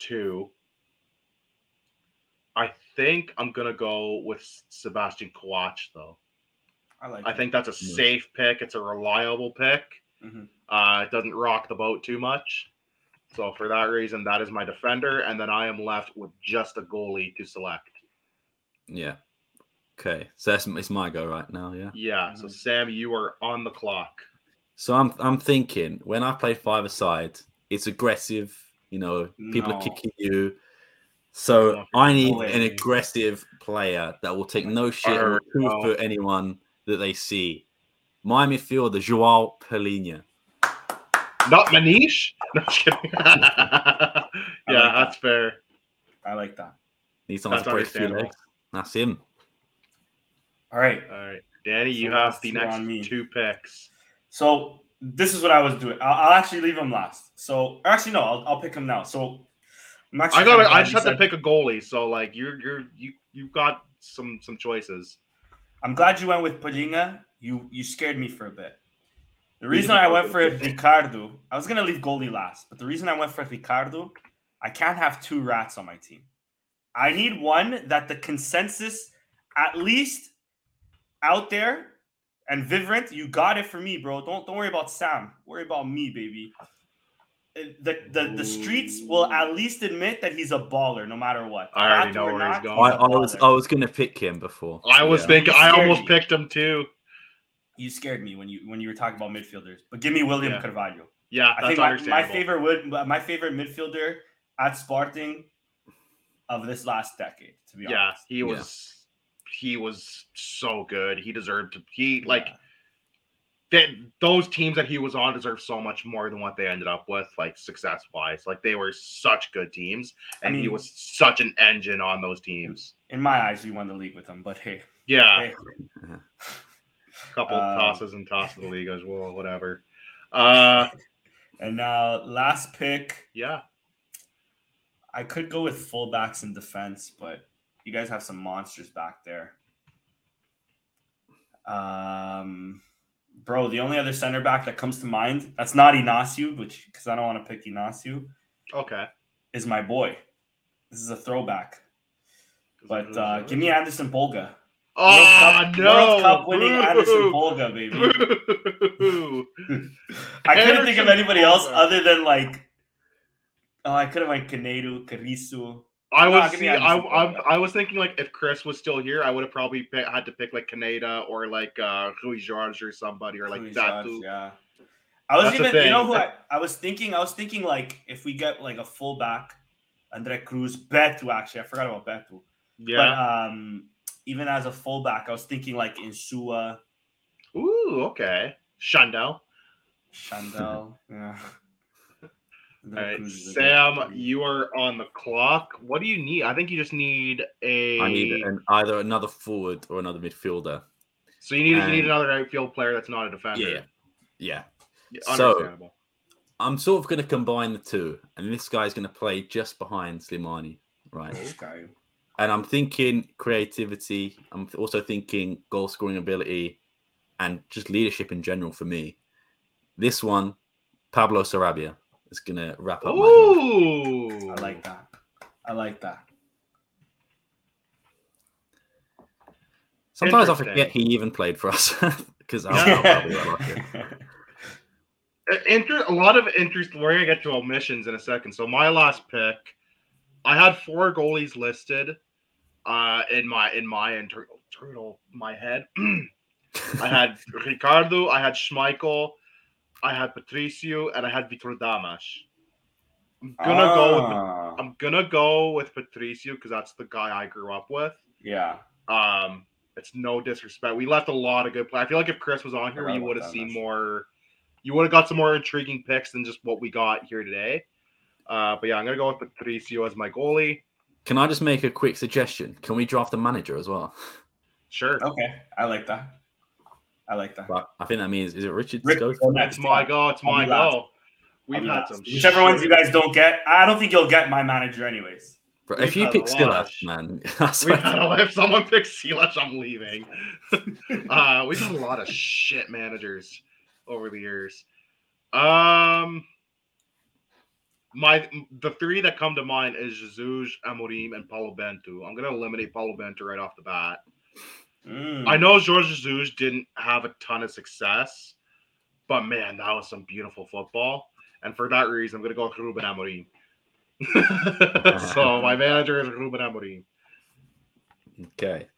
two. I think I'm gonna go with Sebastian Coates though. I like. I think that's a Yeah. safe pick. It's a reliable pick. Mhm. Uh, it doesn't rock the boat too much. So for that reason, that is my defender, and then I am left with just a goalie to select. Yeah. Okay. So that's it's my go right now. Yeah. Yeah. So Mhm. Sam, you are on the clock. So I'm I'm thinking when I play five aside, it's aggressive. You know, people No. are kicking you. So I need way. an aggressive player that will take no shit and will Oh, two no. foot anyone that they see. My midfielder, Joao Palhinha. Not Manish? No, just kidding. yeah, that. that's fair. I like that. Needs someone That's to break a few legs. That's him. All right. All right. Danny, you So have the next two picks. So this is what I was doing. I'll, I'll actually leave him last. So actually, no, I'll, I'll pick him now. So I'm actually I gotta, I just have to pick a goalie. So like you're you're you you've got some some choices. I'm glad you went with Palhinha. You you scared me for a bit. The reason I went for Ricardo, I was gonna leave goalie last, but the reason I went for Ricardo, I can't have two rats on my team. I need one that the consensus, at least out there, and Vivrant, you got it for me, bro. Don't don't worry about Sam. Worry about me, baby. Uh, The, the the streets will at least admit that he's a baller, no matter what. I already Rat know or where he's not, going. I, a I was. I was gonna pick him before. I was Yeah. thinking. I almost me. picked him too. you scared me when you when you were talking about midfielders. But give me William Yeah. Carvalho. Yeah, I that's think my, my favorite would my favorite midfielder at Spartan of this last decade. To be honest. Yeah, honest, he was. He was so good. He deserved to. He like that. Those teams that he was on deserve so much more than what they ended up with, like success wise. Like they were such good teams, I and he was such an engine on those teams. in my eyes, we won the league with him. But hey, Yeah, hey. couple Um, tosses and toss of the league as well. Whatever. Uh, and now last pick, yeah. I could go with fullbacks in defense, but you guys have some monsters back there. Um, bro, the only other center back that comes to mind that's not Inacio, which because I don't want to pick Inacio, Okay. is my boy. This is a throwback. But uh, give me Anderson Polga. Oh World Cup, no! World Cup winning Boo! Anderson Polga, baby. I couldn't think of anybody else other than like. Oh, I could have went Kanedu, Karisu. I was see, I, I, I was thinking like if Chris was still here, I would have probably pick, had to pick like Canada or like uh Rui Jorge or somebody or like that. Too. Yeah. I was That's even, you know who I, I was thinking? I was thinking like if we get like a fullback, Andre Cruz, Betu. Actually, I forgot about Betu. Yeah. But um, even as a fullback, I was thinking like Insua, Ooh, okay. Shandell. Chandel. yeah. All right, Cruz is a Sam, you are on the clock. What do you need? I think you just need a. I need an, either another forward or another midfielder. so you need you need another outfield player that's not a defender. Yeah, yeah. Yeah, So- understandable. I'm sort of going to combine the two, and this guy's going to play just behind Slimani, right? This guy. And I'm thinking creativity. I'm also thinking goal scoring ability, and just leadership in general for me. This one, Pablo Sarabia, is going to wrap up my. Ooh, I like that. I like that. Sometimes I forget he even played for us because I Yeah. Inter- a lot of interest. We're gonna get to omissions in a second. So my last pick, I had four goalies listed, uh, in my in my internal internal my head. I had Ricardo, I had Schmeichel, I had Patricio, and I had Vitor Damas. I'm gonna go. With, Ah, I'm gonna go with Patricio because that's the guy I grew up with. yeah. Um, it's no disrespect. We left a lot of good play. I feel like if Chris was on here, you would have seen more. You would have got some more intriguing picks than just what we got here today. Uh, but yeah, I'm gonna go with Patricio as my goalie. Can I just make a quick suggestion? Can we draft a manager as well? Sure, Okay, I like that. I like that. But I think that means is it Richard Rick- Scott? go my go. It's my be last. go. We've I'll had some. Whichever ones you guys don't get, I don't think you'll get my manager anyways. Bro, If you pick a still lot. man, We've had a, if someone picks Silas, I'm leaving. uh, we've had a lot of shit managers over the years. Um, my the three that come to mind is Jesus, Amorim, and Paulo Bento. I'm gonna eliminate Paulo Bento right off the bat. Mm. I know Jorge Jesus didn't have a ton of success, but man, that was some beautiful football. And for that reason, I'm gonna go with Ruben Amorim. so my manager is Ruben Amorim. Okay.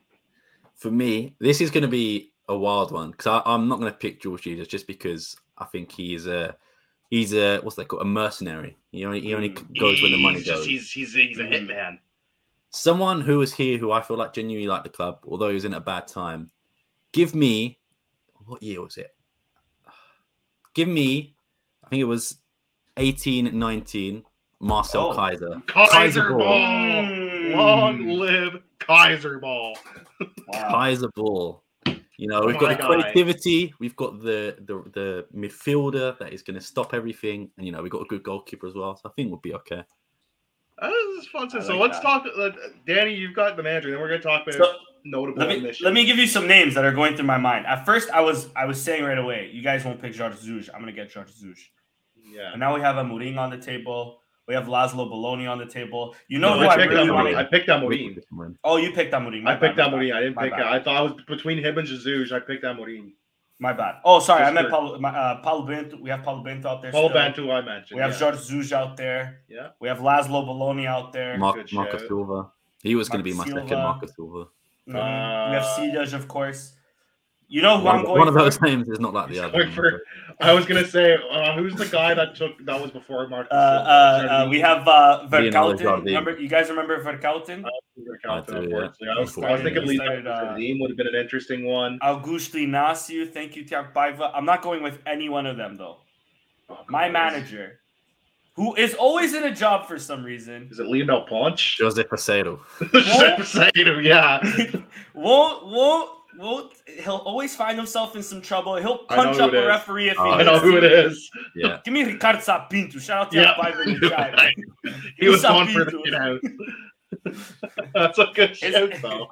For me, this is going to be a wild one because I'm not going to pick Jorge Jesus just because I think he's a he's a what's that called a mercenary. He only he only goes when the money He's just- goes. He's he's he's a Mhm. hitman. Someone who was here who I feel like genuinely liked the club, although he was in a bad time. Give me what year was it? Give me, I think it was 18, 19, Marcel Oh. Keizer. Keizer Ball. Ball. Mm. Long live Keizer Ball. Wow. Keizer Ball. You know, Oh we've got the God. creativity, we've got the the, the midfielder that is going to stop everything, and you know, we've got a good goalkeeper as well. So I think we'll be okay. This is fun. I so let's that. talk. Uh, Danny, you've got the manager. Then we're going to talk about So, notable let me omissions. let me give you some names that are going through my mind. At first, I was I was saying right away, you guys won't pick Jorge Jesus. I'm gonna get Jorge Jesus. Yeah. And now we have a Mourinho on the table. We have László Bölöni on the table. You know No, who I I picked really Amorim. wanted? I picked Amorim. Oh, you picked Amorim. My I picked bad, my Amorim. I didn't my pick. I thought it was between him and Jesus. I picked Amorim. My bad. Oh, sorry, Just I meant for- Paulo, uh, Paulo Bento. We have Paulo Bento out there. Paulo Bento, I mentioned. We have yeah. Jorge Jesus out there. Yeah. We have László Bölöni out there. Mark, Good Marcus. Silva. He was going to be my Marcus second Silva. Marcus Silva. Mhm. we have Uh, of course. You know who One, I'm of- going one of those names is not like the other. for- I was gonna say, uh, who's the guy that took that was before Marcus? Uh, uh, uh, we have uh, Leonardo Remember, you guys remember Vercauteren? I, I do, yeah. I was, I was thinking Lee uh, would have been an interesting one. Augusto Inácio. Thank you, Tiago Paiva. I'm not going with any one of them though. Oh, My manager, who is always in a job for some reason, is it Leonel Pontes? Jose Peseiro. Saidu, yeah. won't won't won't. He'll always find himself in some trouble. He'll punch up a referee if he Oh, I know who it is. Yeah. Give me Ricardo Sá Pinto. Shout out to Yeah. Tiago Paiva in the chat. He was Sá Pinto. on for the get out. That's a good His- shout, though.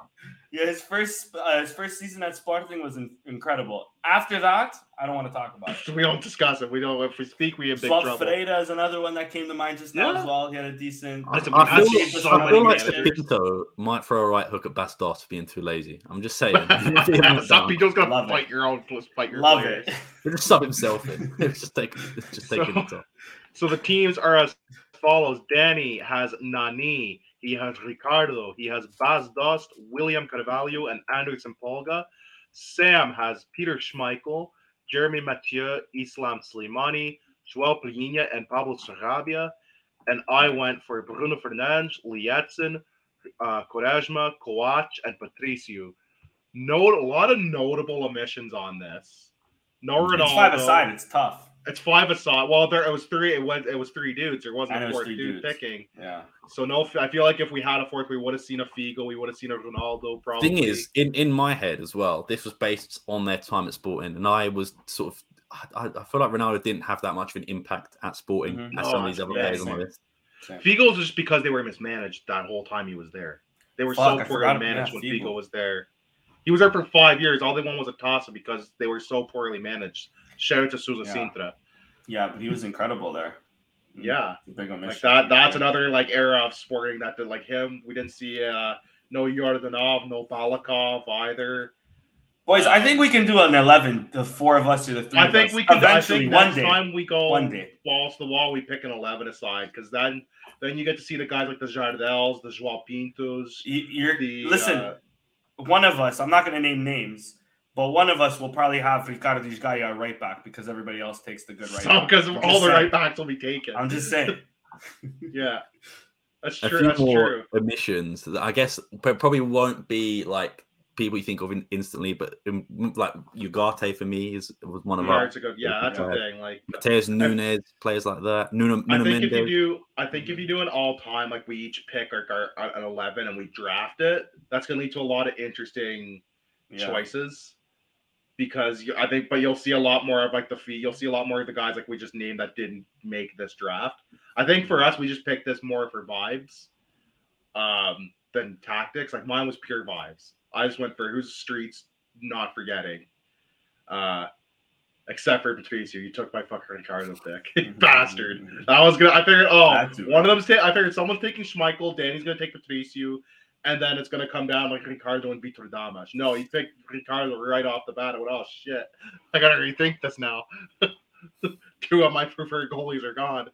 Yeah, his first uh, his first season at Sporting was in- incredible. After that, I don't want to talk about it. We don't discuss it. We don't. If we speak, we have big Swap trouble. Freire is another one that came to mind just now Yeah. as well. He had a decent. I, Listen, I feel, so I feel like managers. Sá Pinto might throw a right hook at Bastos for being too lazy. I'm just saying. Sá Pinto's gonna Love it. fight your own, plus fight your Love players. it. He'll just sub himself in. He'll just take, just take So- it top. So the teams are as follows: Danny has Nani, he has Ricardo, he has Bas Dost, William Carvalho, and Anderson Polga. Sam has Peter Schmeichel, Jeremy Mathieu, Islam Slimani, Joao Palhinha, and Pablo Sarabia. And I went for Bruno Fernandes, Liedson, uh, Coates, and Patricio. Note a lot of notable omissions on this. No Ronaldo. It's five aside. It's tough. It's five aside. Well, there it was three. It was it was three dudes. There wasn't And a fourth three dude dudes. picking. Yeah. So no, I feel like if we had a fourth, we would have seen a Figo. We would have seen a Ronaldo. Probably. Thing is, in, in my head as well, this was based on their time at Sporting, and I was sort of. I, I feel like Ronaldo didn't have that much of an impact at Sporting Mhm. as No, some of these other players on same. my list. Figo was just because they were mismanaged that whole time he was there. They were Fuck, so I poorly forgot- managed when Figo. Figo was there. He was there for five years. All they won was a toss because they were so poorly managed. Shout out to Yeah. Sintra. Yeah, but he was incredible there. Yeah. Big omission. Like that. That's another like era of sporting that did like him. We didn't see uh no Yordanov, no Balakov either. Boys, I think we can do an eleven. The four of us or the three. I think we can. Eventually one day. time we go One day. balls to the wall, we pick an eleven aside because then then you get to see the guys like the Jardels, the Joao Pintos, You- You're the listen. uh, one of us. I'm not going to name names, but one of us will probably have Ricardo Esgaio right back because everybody else takes the good right. so back. because I'm all just the saying. right backs will be taken. I'm just saying. yeah, that's true. A few That's more true. omissions that I guess probably won't be like people you think of in, instantly, but um, like Ugarte for me is was one of our Yards ago. Yeah, that's the Yeah. thing. Like Mateus Nunes players like that. Nuno, I Nuno think if you do, I think if you do an all time, like we each pick our, our an eleven and we draft it, that's gonna lead to a lot of interesting Yeah. choices because you, I think, but you'll see a lot more of like the fee. You'll see a lot more of the guys like we just named that didn't make this draft. I think for us, we just picked this more for vibes um, than tactics. Like mine was pure vibes. I just went for who's streets, not forgetting. Uh, except for Patricio, you took my fucking Ricardo pick, bastard. I was gonna. I figured, oh, one of them's. Ta- I figured someone's taking Schmeichel. Danny's gonna take Patricio, and then it's gonna come down like Ricardo and Vitor Damas. No, he picked Ricardo right off the bat. I went, oh shit, I gotta rethink this now. Two of my preferred goalies are gone.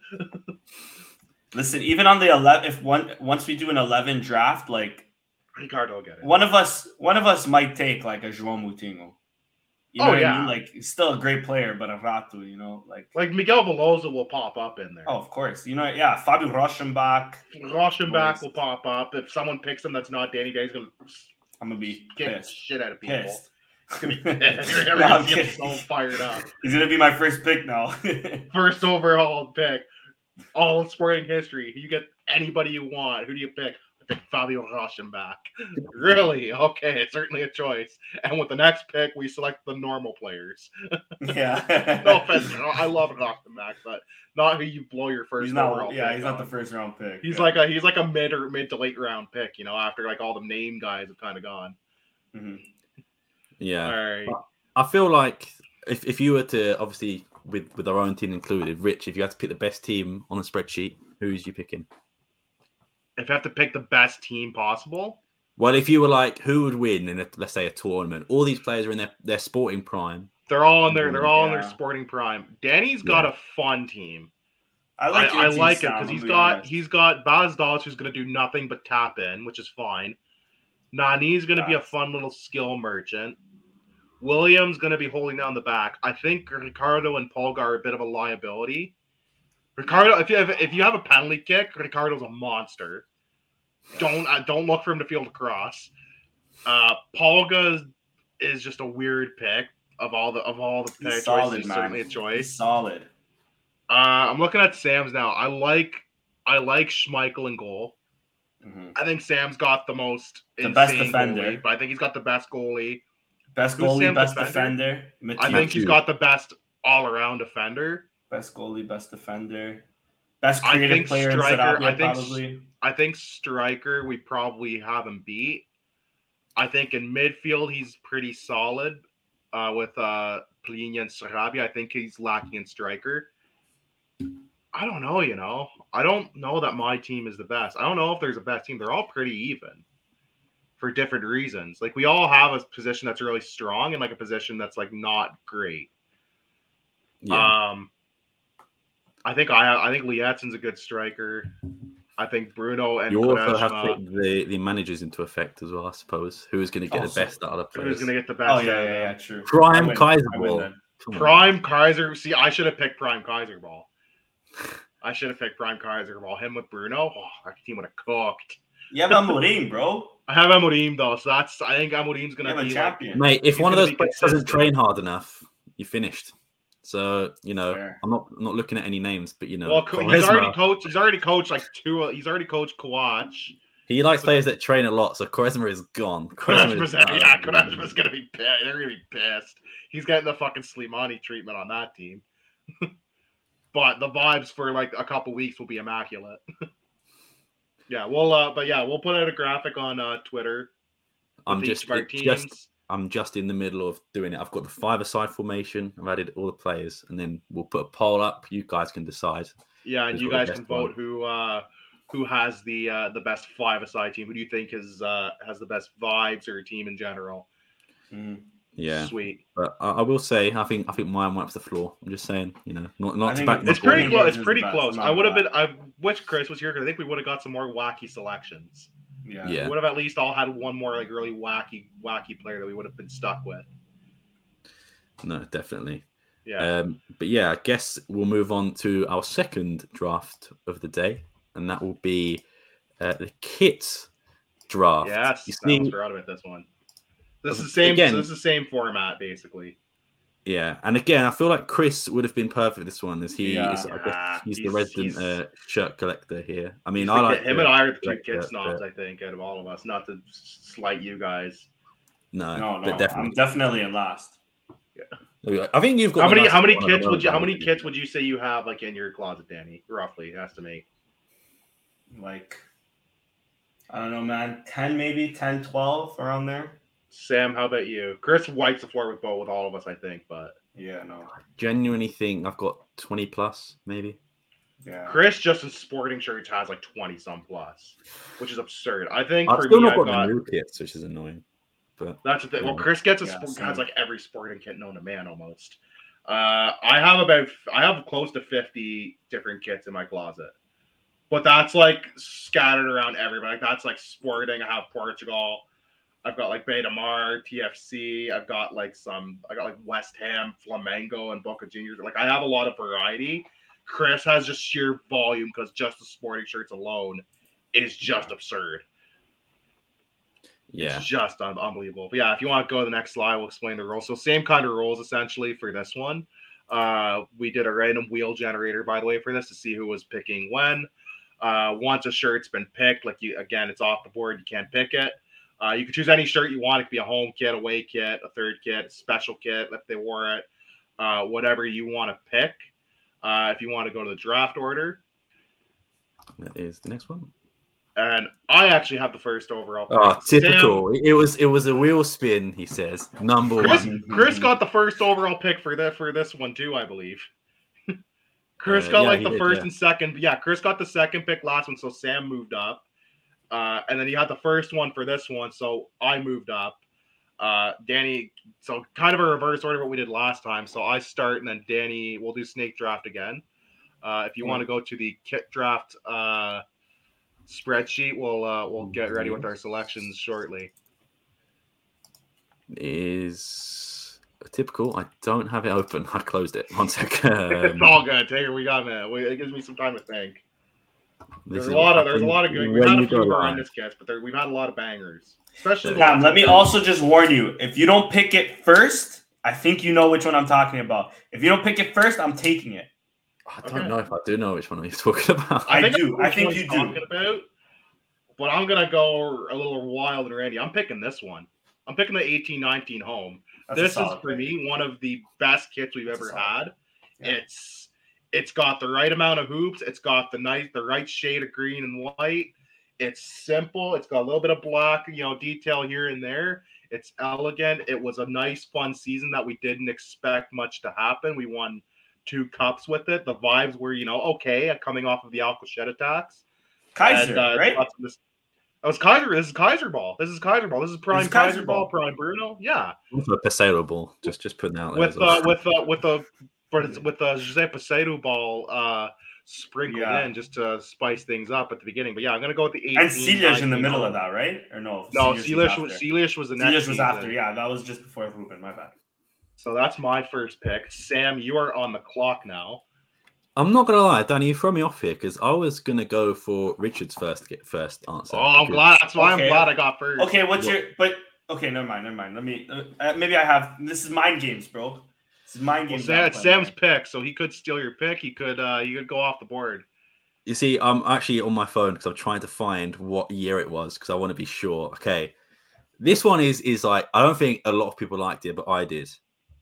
Listen, even on the eleven, if one once we do an eleven draft, like Ricardo will get it. one of us, one of us might take like a João Moutinho. You oh, know Oh, what I yeah. mean? Like he's still a great player, but a Ratu, you know, like Like Miguel Veloso will pop up in there. oh, of course, you know, yeah, Fabio Rochemback. Rochemback will pop up. If someone picks him that's not Danny Day, he's gonna I'm gonna be get the pissed. shit out of people. Pissed. You're No, gonna I'm get so fired up. He's gonna be my first pick now. First overall pick, all in sporting history. You get anybody you want. Who do you pick? I pick Fabio Rochemback. really? Okay, it's certainly a choice. And with the next pick, we select the normal players. yeah. No offense, I love Rochemback, but not who you blow your first He's overall not. Yeah, pick he's not the first round pick. He's yeah. like a he's like a mid or mid to late round pick, you know, after like all the name guys have kind of gone. Mhm. Yeah. All right. I feel like if, if you were to obviously with with our own team included, Rich, if you had to pick the best team on the spreadsheet, who's you picking? If I have to pick the best team possible, Well, if you were like, who would win in a, let's say a tournament? All these players are in their, their sporting prime. they're all in their they're all in their sporting prime. Danny's got a fun team. I I, like. I your team, like it because he's got honest. he's got Bas Dost who's gonna do nothing but tap in, which is fine. Nani's gonna be a fun little skill merchant. Williams gonna be holding down the back. I think Ricardo and Polga are a bit of a liability. Ricardo, if you have if you have a penalty kick, Ricardo's a monster. Don't uh, don't look for him to field across. Uh, Polga is, just a weird pick of all the of all the He's pick choices. solid, He's man. certainly a He's choice. solid. Uh, I'm looking at Sam's now. I like I like Schmeichel in goal. Mhm. I think Sam's got the most The best defender. goalie, but I think he's got the best goalie. Best goalie, best defender? defender. I think he's got the best all around defender. Best goalie, best defender, best I creative think player in striker- I think probably. I think striker we probably have him beat. I think in midfield he's pretty solid uh, with uh, Palhinha and Sarabia. I think he's lacking in striker. I don't know, you know. I don't know that my team is the best. I don't know if there's a best team. They're all pretty even for different reasons. Like we all have a position that's really strong and like a position that's like not great. Yeah. Um, I think I I think Liedson's a good striker. I think Bruno and you also have to take the, the managers into effect as well, I suppose. Who's going to get Oh, the best out of the who's going to get the best. Oh out yeah, of yeah, them. yeah, true. Prime I win. Keizer I ball. then. On. Prime Keizer. See, I should have picked Prime Keizer ball. I should have picked Prime Keizer ball. Him with Bruno. Oh, that team would have cooked. You have Amorim, bro. I have Amorim though, so that's. I think Amorim's going have to a be like, champion. Mate, if one of those players doesn't train hard enough, you're finished. So you know, Fair. I'm not I'm not looking at any names, but you know, Well, he's already coached. He's already coached like two. He's already coached Kawach. he likes players that train a lot. So Quaresma is gone. Quaresma is yeah, gone. Quaresma's gonna be pissed. They're gonna be pissed. He's getting the fucking Slimani treatment on that team. but the vibes for like a couple weeks will be immaculate. yeah, we'll uh but yeah, we'll put out a graphic on uh Twitter. I'm just of our it teams. just I'm just in the middle of doing it. I've got the five-a-side formation. I've added all the players, and then we'll put a poll up. You guys can decide. yeah, and you guys can vote one. who uh who has the uh the best five aside team. Who do you think is uh has the best vibes or team in general? Mhm. Yeah, Sweet. but I, I will say, I think I think mine wipes the floor. I'm just saying, you know, not I not to think back my It's pretty close. It's pretty close. I'm I not would have been. I wish Chris was here because I think we would have got some more wacky selections. Yeah. Yeah. We would have at least all had one more like really wacky, wacky player that we would have been stuck with. No, definitely. Yeah. Um, but yeah, I guess we'll move on to our second draft of the day, and that will be uh, the kit draft. yes. you I almost forgot about this one. This is the same. Again- so this is the same format basically. Yeah, and again, I feel like Chris would have been perfect for this one, as he Yeah. is. I guess Yeah, he's, the he's- resident he's- uh, shirt collector here. I mean, I the like kid- him the- and I are the two like kid snobs. I think out of all of us. Not to slight you guys. no, No, but no, definitely. I'm definitely in last. Yeah, I think you've got How many? How many one kits would you? How many kits would you say you have like in your closet, Danny? Roughly, estimate. Like, I don't know, man. 10 maybe, 10, 12 around there. Sam, how about you? Chris wipes the floor with both with all of us, I think. But Yeah, no. Genuinely think I've got twenty plus, maybe. Yeah. Chris just in sporting shirts has like twenty some plus, which is absurd. I think I've for still me, not I got got, the new kits, which is annoying. But that's the thing. Well, Chris gets a Yeah, sport, same. has like every sporting kit known to man almost. Uh, I have about I have close to fifty different kits in my closet, but that's like scattered around everybody. Like that's like sporting. I have Portugal. I've got like Beta Mar, TFC. I've got like some. I got like West Ham, Flamengo, and Boca Juniors. Like I have a lot of variety. Chris has just sheer volume because just the sporting shirts alone is just absurd. Yeah. It's just un- unbelievable. But yeah, if you want to go to the next slide, we'll explain the rules. So same kind of rules essentially for this one. Uh, we did a random wheel generator, by the way, for this to see who was picking when. Uh, once a shirt's been picked, like you again, it's off the board. You can't pick it. Uh, you can choose any shirt you want. It could be a home kit, away kit, a third kit, a special kit if they wore it, uh, whatever you want to pick. Uh, if you want to go to the draft order, That is the next one. and I actually have the first overall. Oh, pick. Sam- typical. It was it was a wheel spin. He says number Chris, one. Chris got the first overall pick for that for this one too, I believe. Chris Uh, got yeah, like the did, first yeah. and second. Yeah, Chris got the second pick last one, so Sam moved up. Uh, and then he had the first one for this one, so I moved up. Uh, Danny, so kind of a reverse order of what we did last time. So I start, and then Danny, we'll do snake draft again. Uh, if you want to go to the kit draft uh, spreadsheet, we'll uh, we'll get ready with our selections shortly. is typical. I don't have it open. I closed it. One sec. it's Um, all good. Take it. We got it. It gives me some time to think. This There's a lot of there's a lot of good. happens We've when had a you go few live. horrendous kits, but there, we've had a lot of bangers, especially. the Cam, ones let me also just warn you: if you don't pick it first, I think you know which one I'm talking about. If you don't pick it first, I'm taking it. I don't Okay. know if I do know which one you're talking about. I think do. I think you do. talking About, but I'm gonna go a little wild and Randy. I'm picking this one. I'm picking the 1819 home. That's this is for pick. me one of the best kits we've That's ever had. Yeah. It's it's got the right amount of hoops. It's got the nice the right shade of green and white. It's simple. It's got a little bit of black, you know, detail here and there. It's elegant. It was a nice, fun season that we didn't expect much to happen. We won two cups with it. The vibes were, you know, okay coming off of the Alcochete attacks. Keizer, And, uh, right? lots of This, oh, it's Keizer. This is Keizer ball. This is Keizer ball. This is prime This is Keizer Keizer, ball. ball. Prime Bruno. Yeah, Also a Peseiro ball. Just just putting that out there. with as well. uh, with uh, with a with the Jose Peseiro ball uh, sprinkled Yeah. in just to spice things up at the beginning. But yeah, I'm gonna go with the 18. and Silas in the 19 middle of that, right? Or no? No, Silas Sealish after. was Sealish was the next. Silas was after. Yeah, that was just before Ruben. My bad. So that's my first pick. Sam, you are on the clock now. I'm not gonna lie, Danny, you throw me off here because I was gonna go for Richard's first get first answer. Oh, I'm because- glad. That's why Okay. I'm glad I got first. Okay, what's Well- your? But okay, never mind, never mind. Let me. Uh, uh, maybe I have. This is mind games, bro. This is mind Well, games. Sam, I'm it's playing. Sam's pick, so he could steal your pick. He could. uh He could go off the board. You see, I'm actually on my phone because I'm trying to find what year it was because I want to be sure. Okay, this one is is like I don't think a lot of people liked it, but I did,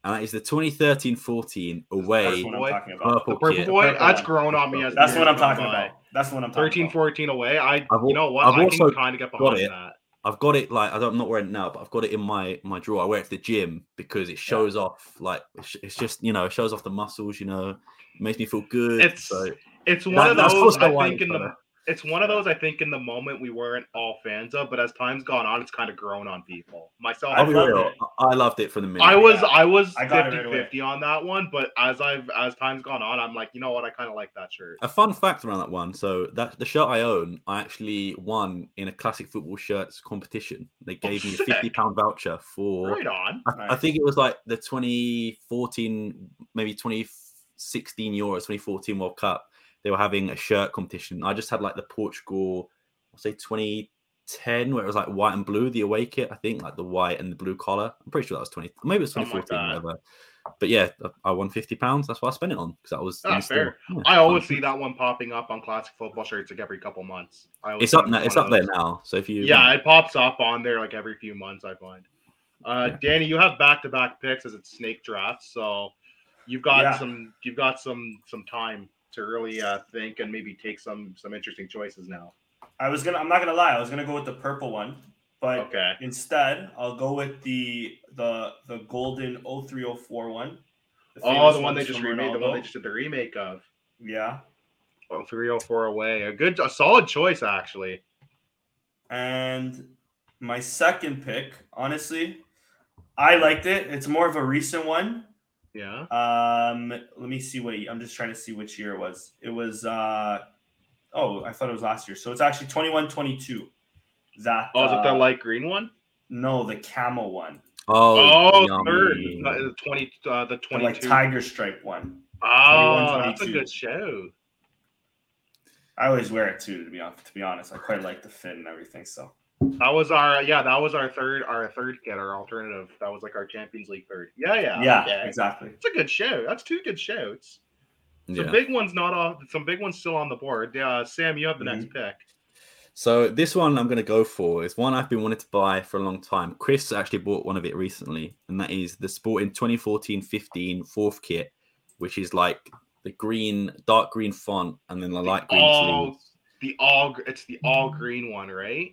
and that is the 2013-14 away what I'm Boy. talking about. purple purple kit. boy, Purple that's one. grown on me as That's what I'm talking about. That's what I'm talking 13, about. 14 away. I, I've you know what? I've I also can kind of get behind it. that. I've got it like I don't, I'm not wearing it now, but I've got it in my my drawer. I wear it to the gym because it shows off like it's, it's just you know it shows off the muscles. You know, it makes me feel good. It's- so It's one That- of those. I think in the. Better. It's one of those I think in the moment we weren't all fans of, but as time's gone on, it's kind of grown on people. Myself, I'll loved it. I I loved it from the minute. I was Yeah. I was I got 50 right 50 on that one, but as I've as time's gone on, I'm like, you know what, I kind of like that shirt. A fun fact around that one. So that the shirt I own, I actually won in a classic football shirts competition. They Oh, gave me a fifty pound voucher for. Right on. I, I think it was like the 2014, maybe 2016 Euros, 2014 World Cup. They were having a shirt competition. I just had like the Portugal, I'll say 2010, where it was like white and blue, the away kit. I think like the white and the blue collar. I'm pretty sure that was 20, maybe it was Something like 2014, that. whatever. But yeah, I- I won 50 pounds. That's what I spent it on because that was. in Ah, the store. fair. Yeah, I fun. always see that one popping up on classic football shirts like every couple months. I It's up it now. It's up there now. So if you Yeah, it pops up on there like every few months. I find. Uh, Yeah. Danny, you have back-to-back picks as it's snake drafts, so you've got Yeah. some you've got some some time to really uh, think and maybe take some some interesting choices now. I was gonna. I'm not gonna lie. I was gonna go with the purple one, but Okay. instead I'll go with the the the golden 0304 one. Oh, the one they just from remade, the one they just did the remake of. Yeah. Oh, 304 away. A good, a solid choice actually. And my second pick, honestly, I liked it. It's more of a recent one. Yeah. Um, let me see what I'm just trying to see which year it was. It was uh oh, I thought it was last year. So it's actually 21 22. That Oh, is it the uh, light green one? No, the camel one. Oh, Oh, third, yummy. the the twenty, uh, the The like tiger stripe one. oh, that's a good show. I always wear it too. To be honest, to be honest, I quite like the fit and everything. So That was our yeah, that was our third our third kit, our alternative. That was like our Champions League third. Yeah, yeah, yeah, exactly. It's a good show. That's two good shows. Some Yeah. big ones not off. Some big ones still on the board. Yeah, Sam, you have the Mm-hmm. next pick. So this one I'm going to go for is one I've been wanting to buy for a long time. Chris actually bought one of it recently, and that is the Sporting 2014-15 fourth kit, which is like the green, dark green font, and then the light green all- sleeves. The all it's the all green one, right?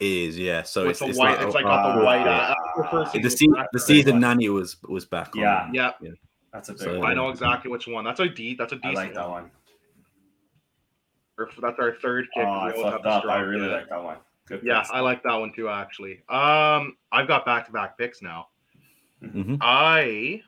Is yeah. So it's, the it's white. like, it's like uh, the white. uh, Uh, the season se- the season Nani was was back. on Yeah. it. Yeah, That's a big So- one. I know exactly which one. That's a D. That's a I decent like that one. one. Or that's our third Oh, kick. I We always have fucked up. I really kit. like that one. Good. Yeah, picks. I like that one too. Actually, um, I've got back to back picks now. Mhm. I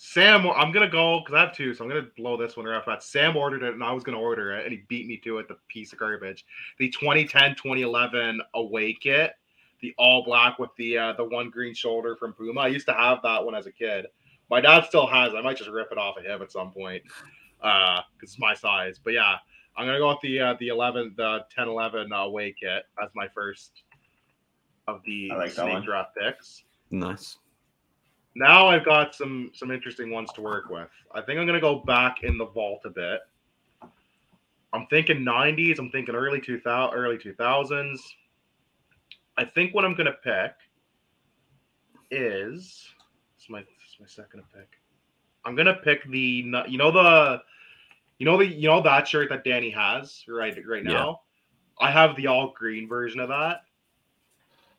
Sam, I'm gonna go because I have two, so I'm gonna blow this one right off. That Sam ordered it, and I was gonna order it, and he beat me to it. The piece of garbage. The 2010-2011 away kit, the all black with the uh, the one green shoulder from Puma. I used to have that one as a kid. My dad still has. it. I might just rip it off of him at some point, uh, because it's my size. But yeah, I'm gonna go with the uh, the 11, the 10-11 away kit as my first of the like snake draft picks Nice. Now I've got some some interesting ones to work with. I think I'm gonna go back in the vault a bit. I'm thinking 90s. I'm thinking early 2000 early 2000s. I think what I'm gonna pick is it's my it's my second pick. I'm gonna pick the you know the you know the you know that shirt that Danny has right right now. Yeah. now. I have the all green version of that.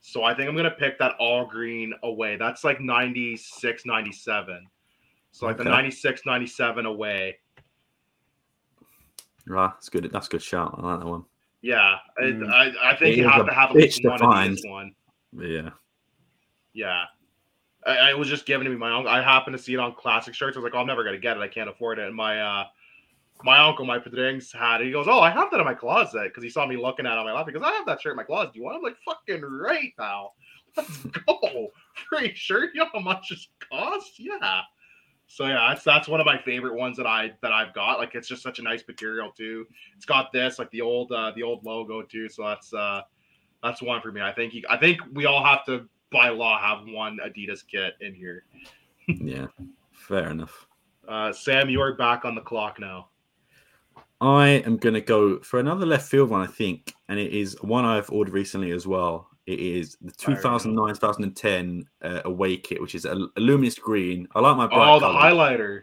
So I think I'm gonna pick that all green away. That's like 96, 97. So like the Okay. 96, 97 away. Right, that's good. That's a good shot. I like that one. Yeah, I- Mm. I, I think It you have to have at least to one find. of these one. Yeah. Yeah. I, I was just giving to me my uncle. I happened to see it on classic shirts. I was like, oh, I'm never gonna get it. I can't afford it. And my uh my uncle, my Padrings had it. He goes, Oh, I have that in my closet because he saw me looking at it on my lap. He goes, I have that shirt in my closet. Do you want it? I'm like, fucking right, now. Let's go. Free shirt. You know how much it costs? Yeah. So yeah, that's that's one of my favorite ones that I that I've got. Like it's just such a nice material too. It's got this like the old uh the old logo too. So that's uh that's one for me. I think you, I think we all have to by law have one Adidas kit in here. Yeah. Fair enough. Uh, Sam, you are back on the clock now. I am going to go for another left field one, I think, and it is one I've ordered recently as well. It is the 2009 2010 uh, away kit, which is a, a luminous green. I like my bright Oh, the colours. highlighter.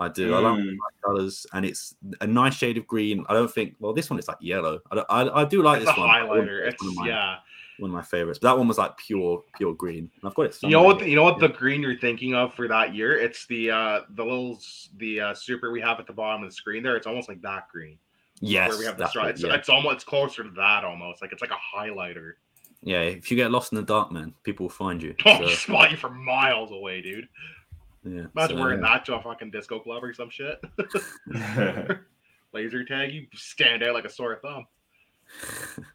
I do. I like my Mm. colors, and it's a nice shade of green. I don't think. Well, this one is like yellow. I, don't, I, I do like It's a this one. Highlighter. It's one yeah. One of my favorites. But that one was like pure, pure green. And I've got it. You know what? You know what? The green you're thinking of for that year? It's the uh the little the uh, super we have at the bottom of the screen there. It's almost like that green. yes, where we have the that's straw. It's, yeah. it's almost it's closer to that almost. Like it's like a highlighter. yeah. If you get lost in the dark, man, people will find you. Oh, So, spot you from miles away, dude. yeah. Imagine so, wearing yeah. that to a fucking disco club or some shit. Laser tag, you stand out like a sore thumb.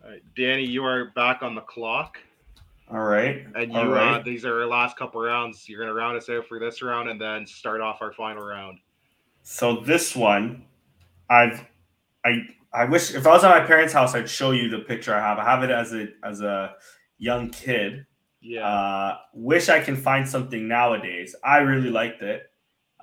Right, Danny, you are back on the clock, All right. and you uh, right. these are our last couple rounds. You're gonna round us out for this round, and then start off our final round. So this one, I've, I, I wish if I was at my parents' house, I'd show you the picture I have. I have it as a as a young kid. Yeah, Uh, wish I can find something nowadays. I really liked it,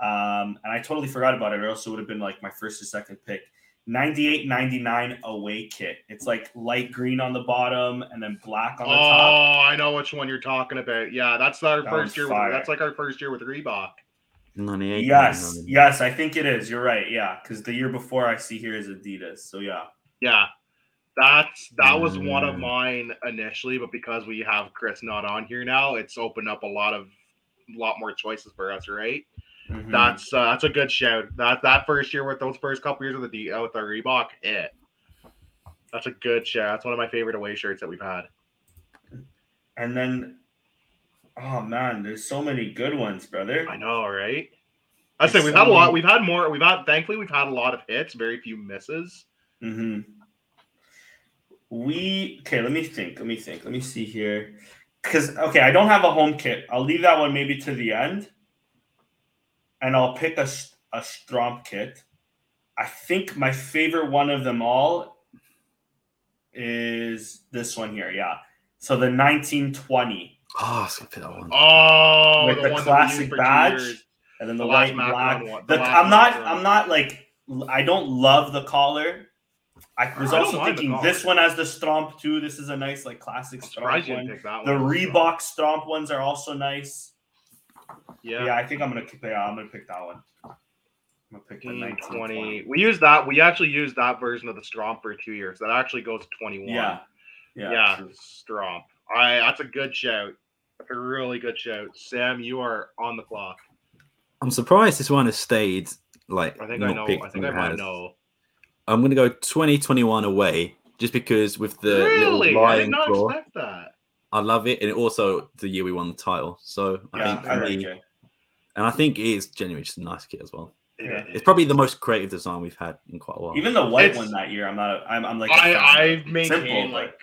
um, and I totally forgot about it. Or else it would have been like my first or second pick. 98 99 away kit. It's like light green on the bottom and then black on oh, the top. Oh, I know which one you're talking about. Yeah, that's our That first year. With, that's like our first year with Reebok. 98. Yes, 99. yes, I think it is. You're right. Yeah, because the year before I see here is Adidas. So yeah. Yeah, that's that was one of Mm. mine initially, but because we have Chris not on here now, it's opened up a lot of lot more choices for us, right? Mhm. That's uh, that's a good shout. That that first year with those first couple years with the D, uh, with the Reebok it. That's a good shout. That's one of my favorite away shirts that we've had. and then, oh man, there's so many good ones, brother. I know, right? I say we've so had a lot. We've had more. We've had thankfully we've had a lot of hits, very few misses. hmm we okay. Let me think. Let me think. Let me see here. Because okay, I don't have a home kit. I'll leave that one maybe to the end, and I'll pick a a Stromp kit. I think my favorite one of them all is this one here. Yeah. So the 1920. Oh, I was gonna that one. Oh, with the, the classic badge and then the, the white and black. One, the, I'm not. I'm not like. I don't love the collar. I was I also thinking this one has the Stromp too. This is a nice like classic Stromp one. one. The Reebok Stromp ones are also nice. Yeah, yeah. I think I'm gonna. Yeah, I'm gonna pick that one. I'm gonna pick the mm, 1920. We use that. We actually use that version of the Stromp for two years. That actually goes to 21. Yeah, yeah, yeah Stromp. I. That's a good shout. That's a really good shout. Sam, you are on the clock. I'm surprised this one has stayed like. I think I know. I think I might know. I'm gonna go 2021 away just because with the really? little lion I did not claw, expect that. I love it, and also the year we won the title. So I yeah, think, I me, and I think it is genuinely just a nice kit as well. Yeah. It's probably the most creative design we've had in quite a while. Even the white it's, one that year, I'm not. A, I'm, I'm like. I I maintain like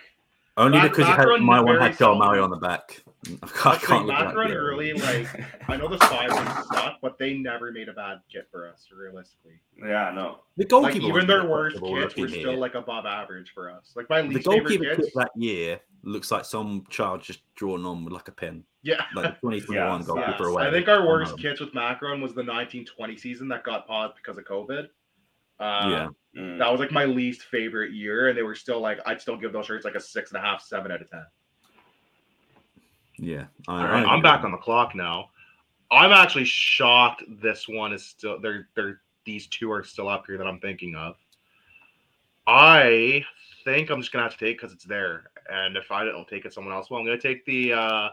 only because had my one had João Mário on the back. I can't look at really, like I know the spy ones suck, but they never made a bad kit for us, realistically. Yeah, no. The goalkeeper like, even their worst kits were still like above average for us. Like my least the goalkeeper favorite kit that year looks like some child just drawn on with like a pen. Yeah, like 2021 yes, goalkeeper yes. away. I think our worst kits with Macron was the 1920 season that got paused because of COVID. Uh, yeah. Mm. That was like my least favorite year, and they were still like I'd still give those shirts like a six and a half, seven out of ten. Yeah. I, right, I'm back on the clock now. I'm actually shocked this one is still there. There, these two are still up here that I'm thinking of. I think I'm just gonna have to take because it's there, and if I don't take it, someone else will. I'm gonna take the uh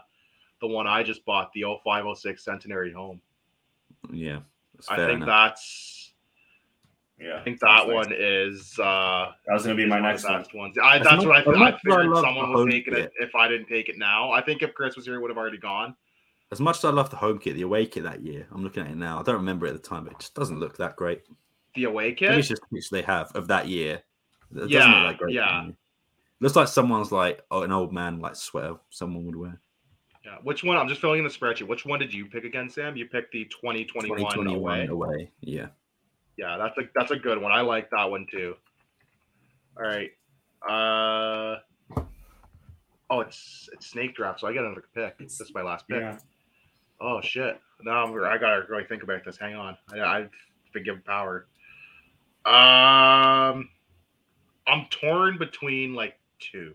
the one I just bought, the 0506 Centenary Home. Yeah, I think enough. that's yeah, I think that one nice. is. uh That was gonna be my next one. Ones. I, that's, that's what I, I, I figured someone was taking it if I didn't take it now. I think if Chris was here, it would have already gone. As much as I love the home kit, the away kit that year, I'm looking at it now. I don't remember it at the time, but it just doesn't look that great. The away kit? it's just which they have of that year. It yeah, yeah. Looks like someone's like oh, an old man like sweater someone would wear. Yeah. Which one? I'm just filling in the spreadsheet. Which one did you pick again, Sam? You picked the 2021, 2021 away. away. Yeah. Yeah, that's a that's a good one. I like that one too. All right. Uh oh, it's it's snake draft, so I get another pick. It's, this is my last pick. Yeah. Oh shit! Now I'm, I gotta really think about this. Hang on, I, I've been given power. Um, I'm torn between like two.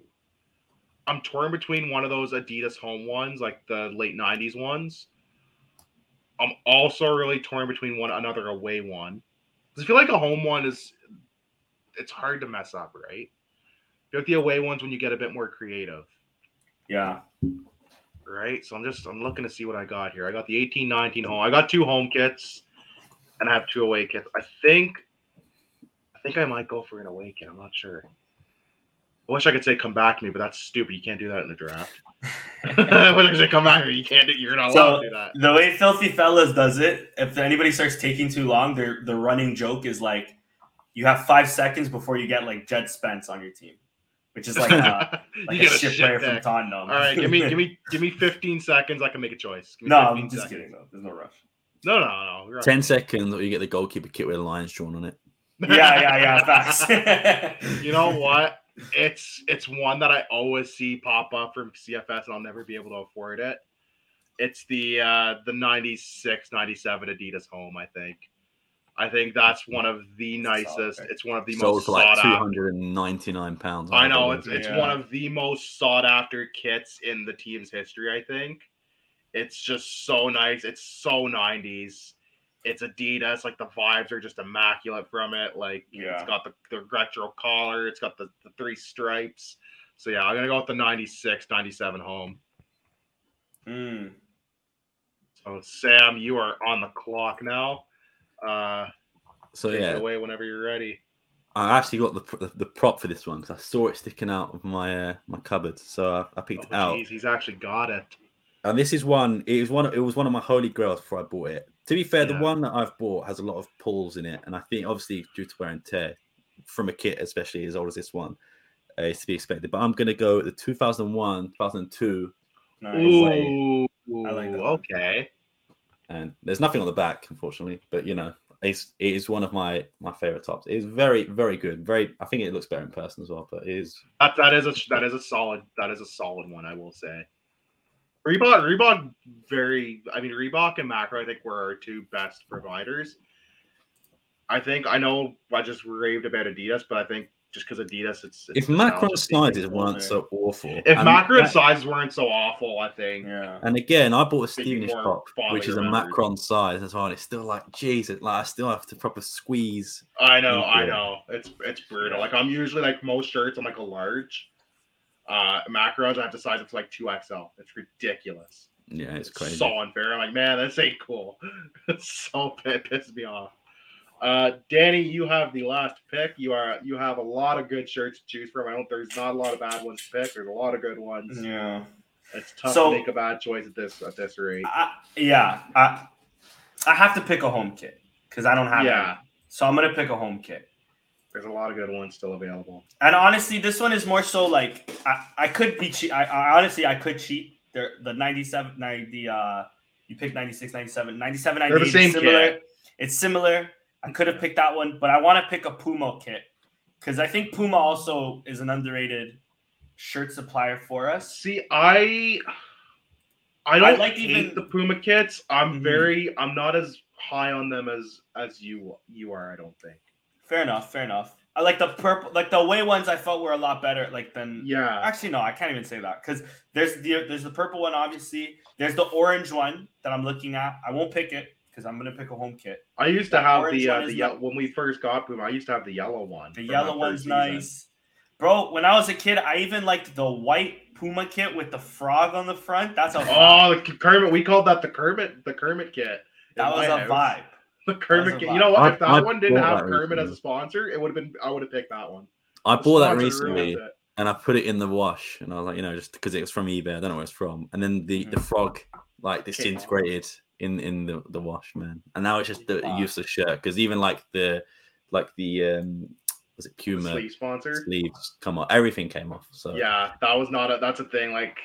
I'm torn between one of those Adidas home ones, like the late '90s ones. I'm also really torn between one another away one. I feel like a home one is it's hard to mess up, right? Like the away ones when you get a bit more creative. Yeah. Right. So I'm just I'm looking to see what I got here. I got the 18, 19 home. I got two home kits and I have two away kits. I think I think I might go for an away kit. I'm not sure. I wish I could say come back to me, but that's stupid. You can't do that in the draft. when I say come back here, you can't do. You're not allowed so, to do that. The way Filthy Fellas does it, if anybody starts taking too long, their the running joke is like, you have five seconds before you get like Jed Spence on your team, which is like, uh, like a, a shit player deck. from Tottenham. All right, give me give me give me 15 seconds. I can make a choice. No, I'm just seconds. kidding though. There's no rush. No, no, no. Ten seconds, or you get the goalkeeper kit with a lion's drawn on it. yeah, yeah, yeah. Facts. you know what? It's it's one that I always see pop up from CFS and I'll never be able to afford it. It's the uh the 96 97 Adidas home, I think. I think that's one of the nicest. It's one of the Sold most for like two hundred and ninety nine pounds. I know it's it's yeah. one of the most sought after kits in the team's history. I think it's just so nice. It's so nineties it's Adidas. Like the vibes are just immaculate from it. Like yeah. it's got the, the retro collar, it's got the, the three stripes. So yeah, I'm gonna go with the 96, 97 home. Mm. So Sam, you are on the clock now. Uh, so yeah, away whenever you're ready. I actually got the, the, the prop for this one because I saw it sticking out of my uh, my cupboard, so I, I picked oh, it out. Geez, he's actually got it. And this is one. It was one. It was one of my holy grails before I bought it. To be fair, yeah. the one that I've bought has a lot of pulls in it, and I think obviously due to wear and tear from a kit, especially as old as this one. uh, is to be expected. But I'm gonna go the 2001, 2002, Nice. Ooh, I like okay. and there's nothing on the back, unfortunately. But you know, it's it is one of my my favorite tops. It is very very good. Very, I think it looks better in person as well. But it is That that is a that is a solid that is a solid one. I will say. Reebok, Reebok, very. I mean, Reebok and Macron, I think were our two best providers. I think I know I just raved about Adidas, but I think just because Adidas, it's, it's if Macron nostalgia sizes weren't so awful. If and Macron that- sizes weren't so awful, I think. Yeah. And again, I bought a Speaking Stevenish more top, which is a remembered. Macron size as well. And it's still like, Jesus, like I still have to proper squeeze. I know, I know. It's it's brutal. Like I'm usually like most shirts, I'm like a large. Uh macros, I have to size it to like two XL. It's ridiculous. Yeah, it's crazy. So unfair. I'm like, man, this ain't cool. It's so it pisses me off. Uh, Danny, you have the last pick. You are you have a lot of good shirts to choose from. I don't. There's not a lot of bad ones to pick. There's a lot of good ones. Yeah. It's tough So- to make a bad choice at this at this rate. I, yeah. I, I have to pick a home kit because I don't have Yeah. any. So I'm gonna pick a home kit. There's a lot of good ones still available. And honestly, this one is more so like I, I could be cheat. I, I honestly I could cheat. There the 97 90 uh you picked 96 97 97 the 98 same similar. kit. It's similar. I could have picked that one, but I want to pick a Puma kit cuz I think Puma also is an underrated shirt supplier for us. See, I I don't like hate even- the Puma kits. I'm Mhm. very I'm not as high on them as as you you are. I don't think. Fair enough, fair enough. I like the purple like the away ones I felt were a lot better like than Yeah. Actually, no, I can't even say that because there's the there's the purple one, obviously. There's the orange one that I'm looking at. I won't pick it because I'm gonna pick a home kit. I used to have the uh, the not- ye- when we first got Puma. I used to have the yellow one. The yellow one's season. nice, bro. When I was a kid, I even liked the white Puma kit with the frog on the front. That's a. Oh, the Kermit. We called that the Kermit the Kermit kit. that was a house. vibe. The Kermit was a kit. vibe. You know what? I- if that I one didn't have that Kermit as a sponsor, it would have been. I would have picked that one. I The bought that recently and I put it in the wash and I was like, you know, just because it was from eBay, I don't know where it's from. And then the, the Mhm. frog like Came off. disintegrated in in the, the wash, man. And now it's just the Wow. useless shirt because even like the like the um was it Puma Sleeve sponsor. sleeves come off, everything came off. So Yeah, that was not a. That's a thing. Like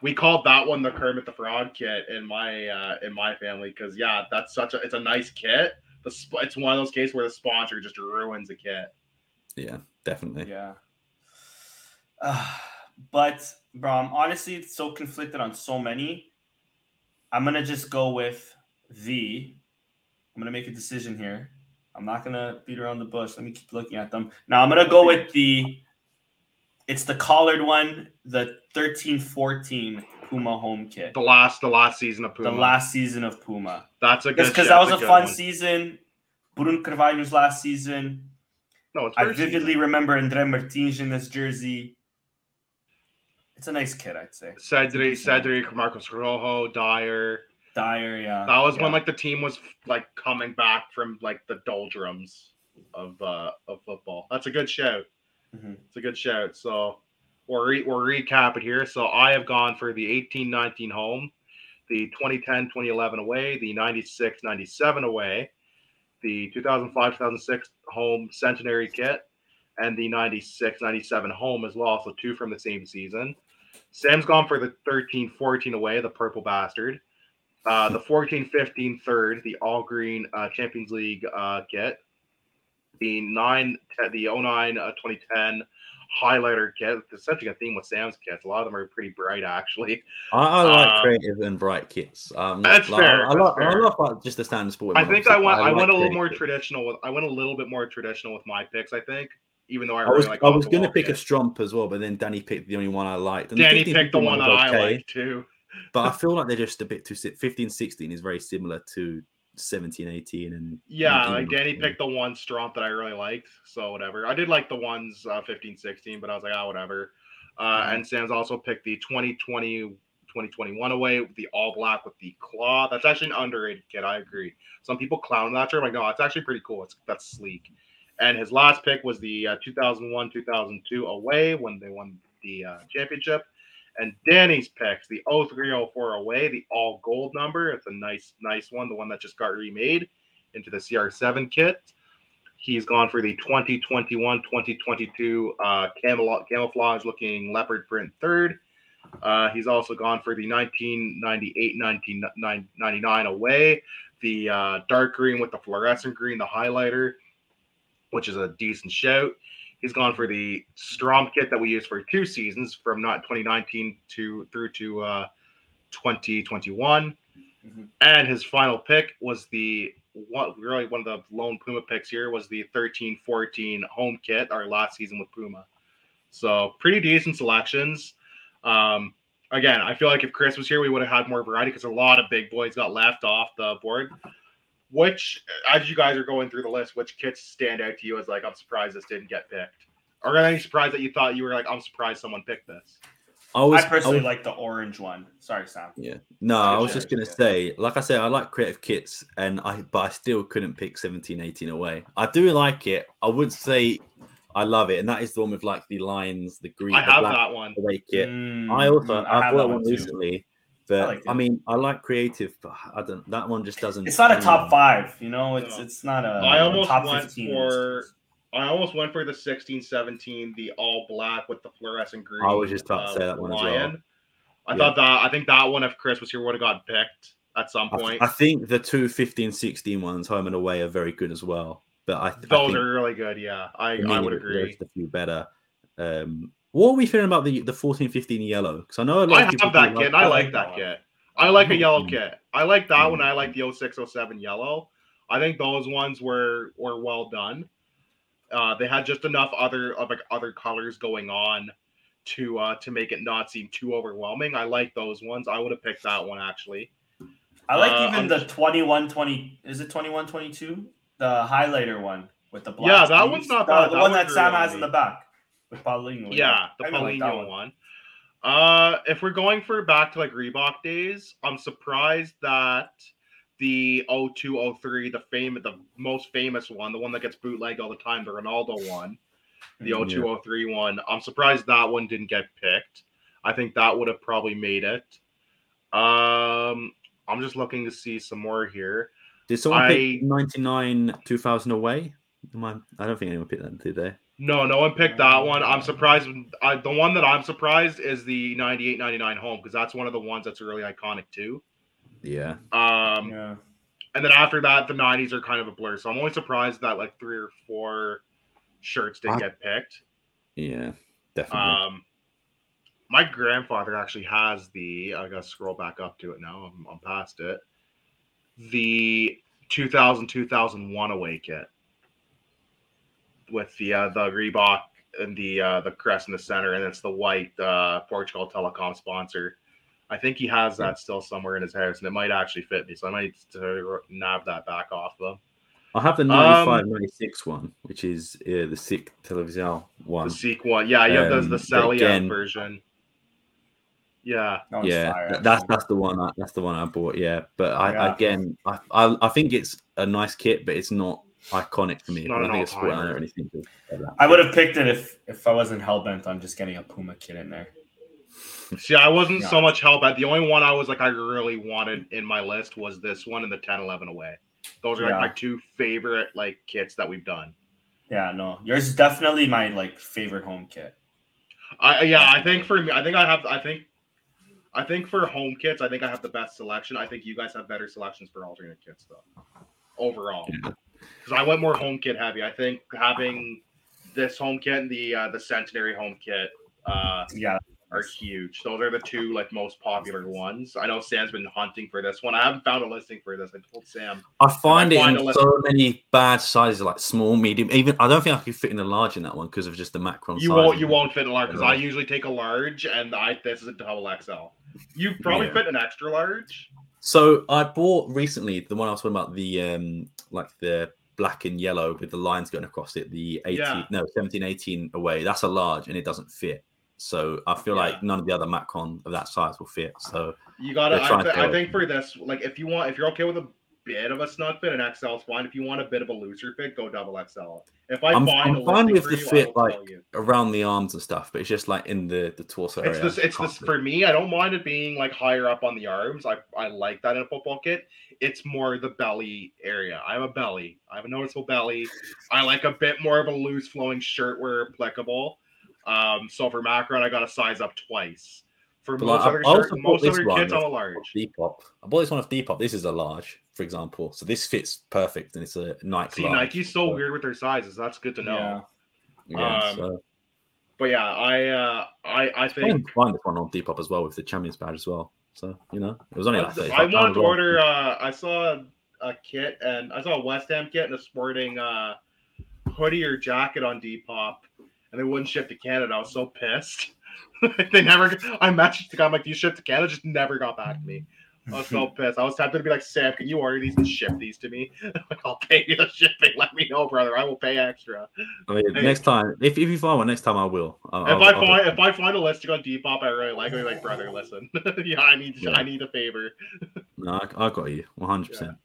we called that one the Kermit the Frog kit in my uh in my family because yeah, that's such a. It's a nice kit. The sp- it's one of those cases where the sponsor just ruins a kit. yeah, definitely. Yeah. Uh, but bro, I'm honestly so conflicted on so many. I'm gonna just go with the. I'm gonna make a decision here. I'm not gonna beat around the bush. Let me keep looking at them. Now I'm gonna go with the. It's the collared one, the 13-14 Puma home kit. The last the last season of Puma. The last season of Puma. That's a good. Because that was that's a fun one. season. Bruno Carvalho's last season. No, it's I vividly season. remember Andre Martins in this jersey. It's a nice kit, I'd say. Cedric, Cedric, Marcos Rojo, Dier. Dier, yeah. That was yeah. when like the team was like coming back from like the doldrums of uh of football. That's a good shout. Mhm. It's a good shout. So we'll re- we'll recap it here. So I have gone for the 18-19 home, the 2010-2011 away, the 96-97 away, the 2005-2006 home centenary kit, and the 96-97 home as well. So two from the same season. Sam's gone for the 13-14 away, the purple bastard. Uh, the 14-15 third, the all green uh, Champions League uh, kit. The nine, the 09 uh, 2010 highlighter kit. It's such a theme with Sam's kits. A lot of them are pretty bright, actually. I, I like Um, creative and bright kits. Um, That's like, fair, I, I, that's like, I love like, just the standard sport. I think I went. but I, went a little more kits. traditional with. I went a little bit more traditional with my picks. I think, even though I, I really was like. I was gonna pick a. Stromp as well, but then Danny picked the only one I liked. And Danny 15 picked the one that was I okay, like too. but I feel like they're just a bit too. si- 15, 16 is very similar to 17, 18, and Yeah, like Danny picked the one Stromp that I really liked, so whatever. I did like the ones uh, 15, 16, but I was like, ah, whatever. Uh, Mhm. And Sam's also picked the 2020, 2021 away, with the all black with the claw. That's actually an underrated kit. I agree. Some people clown that. I'm like, no, it's actually pretty cool. It's that's sleek. And his last pick was the uh, 2001, 2002 away when they won the uh, championship. And Danny's picks the 0304 away, the all gold number. It's a nice, nice one, the one that just got remade into the CR7 kit. He's gone for the 2021 2022 uh, camouflage looking leopard print third. Uh, he's also gone for the 1998 1999 away, the uh, dark green with the fluorescent green, the highlighter, which is a decent shout. He's gone for the Stromp kit that we used for two seasons from not 2019 to through to uh, 2021. Mhm. And his final pick was the what really one of the lone Puma picks here was the 13 14 home kit, our last season with Puma. So pretty decent selections. Um, again, I feel like if Chris was here, we would have had more variety because a lot of big boys got left off the board. Which, as you guys are going through the list, which kits stand out to you as like, I'm surprised this didn't get picked? Or any surprise that you thought you were like, I'm surprised someone picked this? I was I personally was- like the orange one. Sorry, Sam. Yeah. No, I was just gonna say, like I said, I like creative kits, and I but I still couldn't pick 17, 18 away. I do like it. I would say I love it, and that is the one with like the lines, the green, I the have black that one. away kit. Mm, I also mm, I, have bought that one too. recently, but I, like it. mean I like creative, but I don't. That one just doesn't. It's not a top five, you know. It's No. it's not a. I almost top went 15. for- I almost went for the 16 17, the all black with the fluorescent green. I was just about to uh, say that one as well. I Yeah. thought that, I think that one, if Chris was here, would have got picked at some I, point. I think the two 15, 16 ones, home and away, are very good as well. But I, I Those think are really good. Yeah, I, for me, I would agree. a few better. Um, what are we feeling about the the 14, 15 yellow? Because I know a lot I of people have that kit. like- I I like like that that kit. I like a yellow Mm. kit. I like that one. I like the 0607 yellow. I think those ones were were well done. Uh, they had just enough other of like other colors going on to uh to make it not seem too overwhelming. I like those ones. I would have picked that one actually. I like Uh, even I'm- the 21 20 is it 21 22? The highlighter one with the black. Yeah, that sleeves. one's not bad. The That one one that Sam on has in the back with Paulinho. Yeah, the I really like that Paulinho one. Uh, if we're going for back to like Reebok days, I'm surprised that the 0203, the famous, the most famous one, the one that gets bootlegged all the time, the Ronaldo one, the Mhm. 0203 one, I'm surprised that one didn't get picked. I think that would have probably made it. Um, I'm just looking to see some more here. Did someone I- pick 99 2000 away? Am I, I don't think anyone picked that, did they? No, no one picked that one. I'm surprised. I, the one that I'm surprised is the 98 99 home because that's one of the ones that's really iconic too. Yeah. Um, Yeah. and then after that, the 90s are kind of a blur. So I'm only surprised that like three or four shirts didn't I- get picked. Yeah. Definitely. Um, my grandfather actually has the. I gotta scroll back up to it now. I'm, I'm past it. The 2000 2001 away kit with the uh, the Reebok and the uh, the crest in the center, and it's the white uh, Portugal Telecom sponsor. I think he has that still somewhere in his house, and it might actually fit me. So I might need to nab that back off of him. I have the um, 95 96 one, which is uh, the SIC television one. The Seek one, yeah, yeah, there's Um, the but Sally again- version. Yeah, That yeah, fire, that's that's the one. I, that's the one I bought. Yeah, but I Yeah. again, I, I I think it's a nice kit, but it's not iconic for me. Not I don't an think it's sport all-timer. or anything. to- like that. I would have picked it if if I wasn't hell bent on just getting a Puma kit in there. See, I wasn't so much hell at the only one I was like I really wanted in my list was this one and the 10 11 away. Those are like Yeah. my two favorite like kits that we've done. Yeah, no, yours is definitely my like favorite home kit. I yeah, I think for me, I think I have I think I think for home kits, I think I have the best selection. I think you guys have better selections for alternate kits though. Overall. Yeah. Because I went more home kit heavy. I think having this home kit and the uh the centenary home kit uh Yeah, are huge. Those are the two like most popular ones. I know Sam's been hunting for this one. I haven't found a listing for this. I told Sam. I find I it find in so many bad sizes, like small, medium. Even I don't think I could fit in a large in that one because of just the macron. You won't you won't fit in a large because I usually take a large and I this is a double XL. You probably Yeah. fit an extra large. So I bought recently the one I was talking about the um like the black and yellow with the lines going across it. The 18 Yeah. no 17 18 away. That's a large and it doesn't fit. So I feel Yeah. like none of the other Macron of that size will fit. So You got to. I, I think for this, like, if you want, if you're okay with a bit of a snug fit, an XL is fine. If you want a bit of a looser fit, go double XL. If I I'm- find I'm a fine with the you, fit, like, around the arms and stuff, but it's just like in the the torso It's area. this. It's this for me. I don't mind it being like higher up on the arms. I I like that in a football kit. It's more the belly area. I have a belly. I have a noticeable belly. I like a bit more of a loose flowing shirt where applicable. Um, so for Macron, I got to size up twice. For But, most like, other I also shirt, bought most this other one kits, I'm a large. Depop. I bought this one off Depop. This is a large, for example. So this fits perfect, and it's a Nike. See, large. Nike's so weird with their sizes. That's good to know. Yeah. Yeah, Um, so But yeah, I uh, I I I think think find this one on Depop as well with the Champions badge as well. So you know, it was only like 35 I pounds wanted to order. Uh, I saw a, a kit and I saw a West Ham kit and a sporting uh, hoodie or jacket on Depop, and they wouldn't ship to Canada. I was so pissed. they never. I messaged the guy. I'm like, "Do you ship to Canada?" Just never got back to me. I was so pissed. I was tempted to be like, "Sam, can you order these and ship these to me? like, I'll pay you the shipping. Let me know, brother. I will pay extra." Oh, I mean, Hey. next time, if, if you find one, next time I will. I'll, if I'll- I I'll- find if I find a listing on Depop I really like, I'll like, brother, listen, yeah, I need Yeah. I need a favor. no, I, I got you, one hundred percent.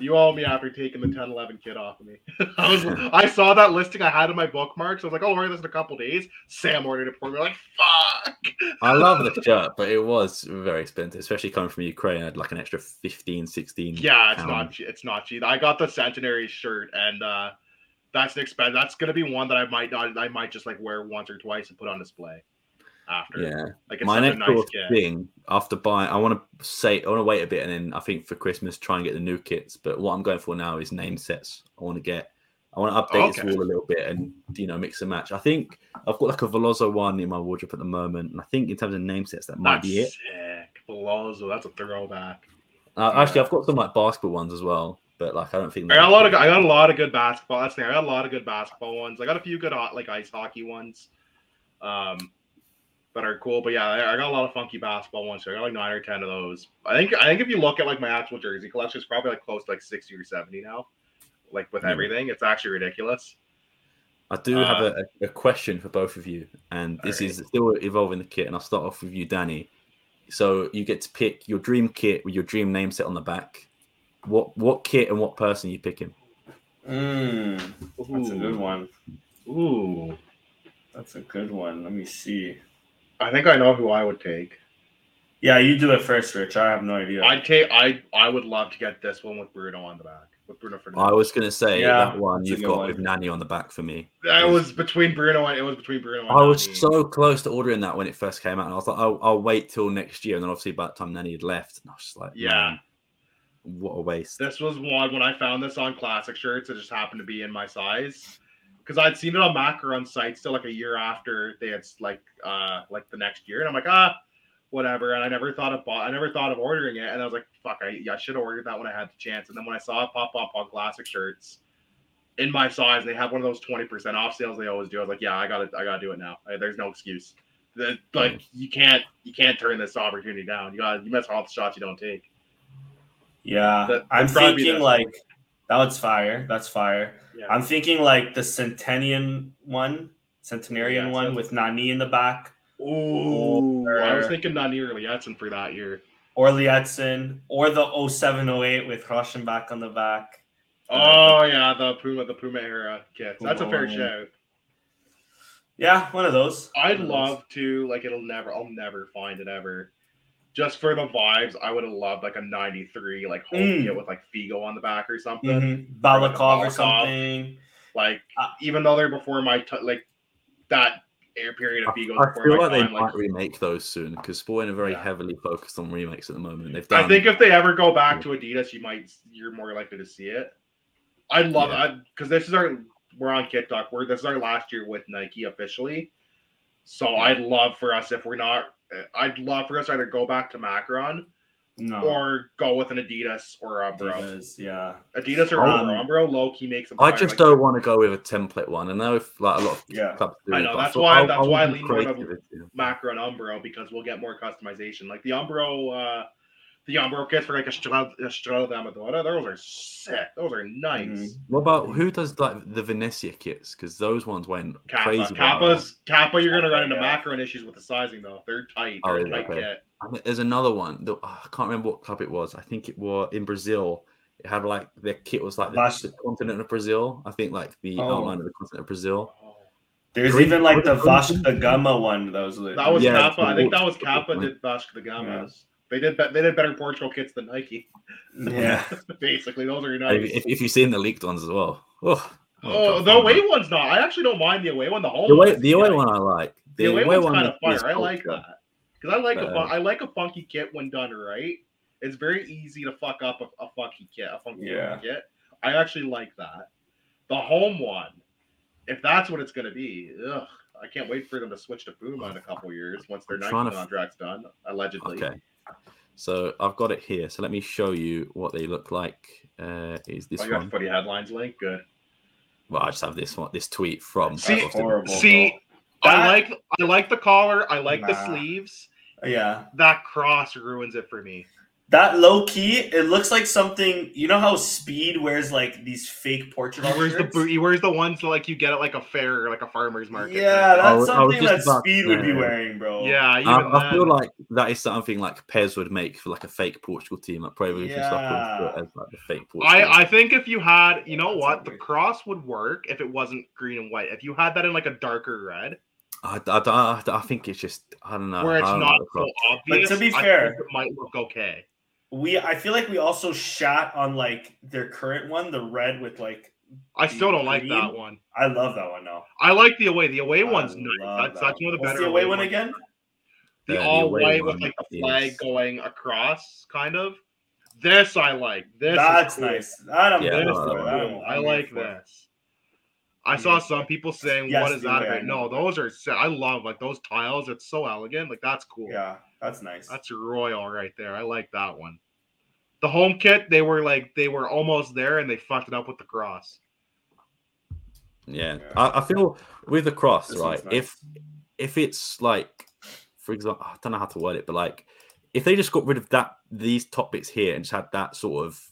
You owe me after taking the 10 11 kit off of me. I was I saw that listing I had in my bookmarks. I was like, oh, I'll order this in a couple days. Sam ordered it for me. Like, fuck. I love the shirt, but it was very expensive, especially coming from Ukraine. I had like an extra 15, 16. Yeah, it's pound. not cheap. it's not cheap. I got the centenary shirt and uh that's an expense. That's gonna be one that I might not I might just like wear once or twice and put on display after. Yeah, Like it's my next nice thing after buying, I want to say, I want to wait a bit, and then I think for Christmas try and get the new kits. But what I'm going for now is name sets. I want to get, I want to update this Okay. wall a little bit and you know mix and match. I think I've got like a Veloso one in my wardrobe at the moment, and I think in terms of name sets, that might That's be it. sick. Veloso, that's a throwback. Uh, Actually, I've got some like basketball ones as well, but like I don't think I got a lot of I got a lot of good basketball. That's there. I got a lot of good basketball ones. I got a few good like ice hockey ones, um, that are cool. But yeah, I, I got a lot of funky basketball ones. So I got like nine or ten of those. I think I think if you look at like my actual jersey collection, it's probably like close to like sixty or seventy now. Like with Yeah. everything, it's actually ridiculous. I do have Uh, a, a question for both of you, and this Alright. is still evolving the kit. And I'll start off with you, Danny. So you get to pick your dream kit with your dream name set on the back. What what kit and what person you picking? Mm, that's a good one. Ooh, That's a good one. Let me see. I think I know who I would take. Yeah, you do it first, Rich. I have no idea. I'd take. I I would love to get this one with Bruno on the back. With Bruno I was gonna say Yeah, that one you've got one. with Nani on the back for me. That was between Bruno and it was between Bruno. And I was so close to ordering that when it first came out, and I was like, I'll, I'll wait till next year. And then obviously by the time Nani had left, and I was just like, Yeah. what a waste. This was one when I found this on classic shirts. It just happened to be in my size because I'd seen it on Macron site still like a year after they had like uh like the next year, and I'm like ah whatever. And I never thought of bought, I never thought of ordering it, and I was like fuck, I, I should have ordered that when I had the chance. And then when I saw it pop up on classic shirts in my size, they have one of those twenty percent off sales they always do. I was like yeah, I got to I got to do it now. Like, there's no excuse. The, like you can't you can't turn this opportunity down. You got you miss all the shots you don't take. yeah, That- I'm that'd probably be thinking like that was fire. That's fire. Yeah. I'm thinking like the Centennian one, Centenarian Yeah, one with Nani in the back, Ooh, I was thinking Nani or Liedson for that year. or Liedson, or the 0708 with Rochemback on the back. Oh yeah, the Puma, the Puma era kits. That's a fair Puma. shout. Yeah, one of those. I'd One of those. love to like it'll never, I'll never find it ever. Just for the vibes, I would have loved like a '93 like home Mm. kit with like Figo on the back or something. Mhm. Balakov or Balakov. something. Like Uh, even though they're before my t- like that air period of I, Figo I before feel my like they time. might Like, remake those soon because Sporting are very Yeah. heavily focused on remakes at the moment. They've done. I think if they ever go back to Adidas, you might you're more likely to see it. I'd love Yeah. that because this is our we're on Kit Talk. We're this is our last year with Nike officially. So I'd love for us if we're not. I'd love for us to either go back to Macron No. or go with an Adidas or Umbro. Adidas, yeah. Adidas or Um, Umbro. Umbro low key makes them. I just like- don't want to go with a template one. I know if like a lot of Yeah. clubs do. I know, that's thought why- I- that's I why I want lean more to creativity. Macron Umbro because we'll get more customization. Like the Umbro, uh, the Umbro kits for like a Strada, a Strada d'Amadora, those are sick. Those are nice. Mhm. What about who does like the Venezia kits? Because those ones went Kappa. crazy. Kappa's Kappa, you're gonna run into Yeah. macron issues with the sizing though. They're tight. Oh, They're really? tight Okay. kit. There's another one. that- oh, I can't remember what club it was. I think it was in Brazil. It had like their kit was like the, the continent of Brazil. I think like the Oh. outline of the continent of Brazil. There's Green- even like the green- Vasco da Gama one that was. That was Yeah, Kappa. I think that was it's- Kappa did Vasco da Gama's. They did be- they did better Portugal kits than Nike. yeah. Basically, those are nice. if, if you've seen the leaked ones as well. Oh, oh, the away one's not. I actually don't mind the away one. The home The away, the away one I like. The away one's one kind of fire. I like that because I like a Uh, fun, I like a funky kit when done right. It's very easy to fuck up a, a funky kit, a funky Yeah. kit. I actually like that. The home one, if that's what it's gonna be, ugh, I can't wait for them to switch to Puma in a couple years once their Nike to f- contract's done, allegedly. Okay. So I've got it here. So let me show you what they look like. Uh, is this Oh, you one? the footy headlines link. Good. Well, I just have this one. This tweet from. See- horrible. See, That- I like I like the collar. I like the sleeves. Yeah. That cross ruins it for me. That low key, it looks like something. You know how Speed wears like these fake Portugal He wears the shirts? boot. He wears the ones like you get at like a fair, or like a farmer's market. Yeah, that's I was- I something that about to Speed would be wearing, bro. yeah. Even I, I feel like that is something like PES would make for like a fake Portugal team, like Pro Evolution stuff Yeah. would put as like the fake Portugal. I, I think if you had, you know That's what, the weird. cross would work if it wasn't green and white. If you had that in like a darker red, I, I, I, I think it's just I don't know. where it's don't not so cross. obvious, to be I fair- think it might look okay. We, I feel like we also shot on like their current one, the red with like. I still don't like that one. I love that one now. I like the away. The away I one's nice. That's, that that's one of the What's better the away one ones. again? The Yeah, the all away white with like the flag is- going across, kind of. This I like. This That's cool. nice. That I'm Yeah, This no, is no, for. no. That I'm- cool. I'm I here like this. I saw mm-hmm. some people saying, Yes, "What is the that way I about?" know No, those are. I love like those tiles. It's so elegant. Like that's cool. Yeah, that's nice. That's royal right there. I like that one. The home kit, they were like they were almost there and they fucked it up with the cross. Yeah, Yeah. I, I feel with the cross, This right? nice. If if it's like, for example, I don't know how to word it, but like, if they just got rid of that these top bits here and just had that sort of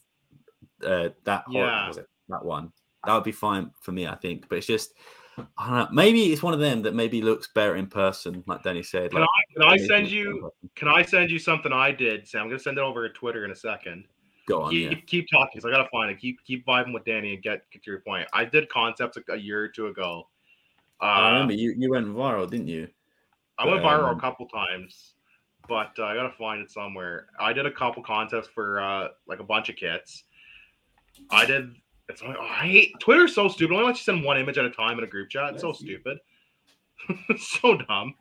uh that hor- Yeah. was it that one, that would be fine for me, I think. But it's just. I don't know. Maybe it's one of them that maybe looks better in person, like Danny said. Can like, Can I send looks better in you? Can I send you something I did? Sam, I'm gonna send it over to Twitter in a second. Go on, keep, yeah. keep talking because I gotta find it. Keep keep vibing with Danny and get get to your point. I did concepts a, a year or two ago. Uh, I remember you, you went viral, didn't you? I went viral Um, a couple times, but uh, I gotta find it somewhere. I did a couple contests for uh, like a bunch of kits. I did. It's like, oh, I hate Twitter's so stupid. It only lets you send one image at a time in a group chat. It's so That's you. stupid. so dumb.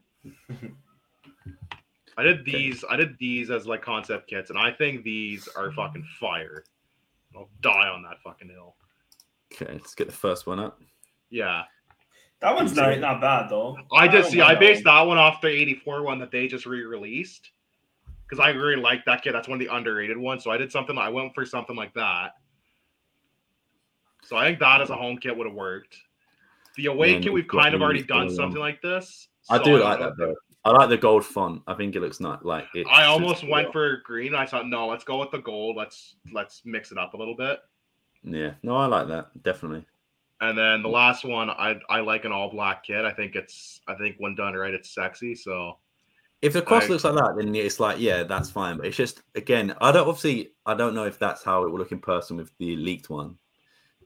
I did Okay. these. I did these as like concept kits, and I think these are mm-hmm. fucking fire. I'll die on that fucking hill. Okay, let's get the first one up. Yeah, that one's not, not bad though. I just don't see. I based one. that one off the '84 one that they just re-released because I really like that kit. That's one of the underrated ones. So I did something. I went for something like that. So I think that as a home kit would have worked. The away kit, we've kind of already done something like this. I so do don't like that though. I like the gold font. I think it looks not like it. I almost went for green. I thought, no, let's go with the gold. Let's let's mix it up a little bit. Yeah, no, I like that definitely. And then the last one, I I like an all black kit. I think it's I think when done right, it's sexy. So If the cross I- looks like that, then it's like, yeah, that's fine. But it's just again, I don't obviously, I don't know if that's how it will look in person with the leaked one.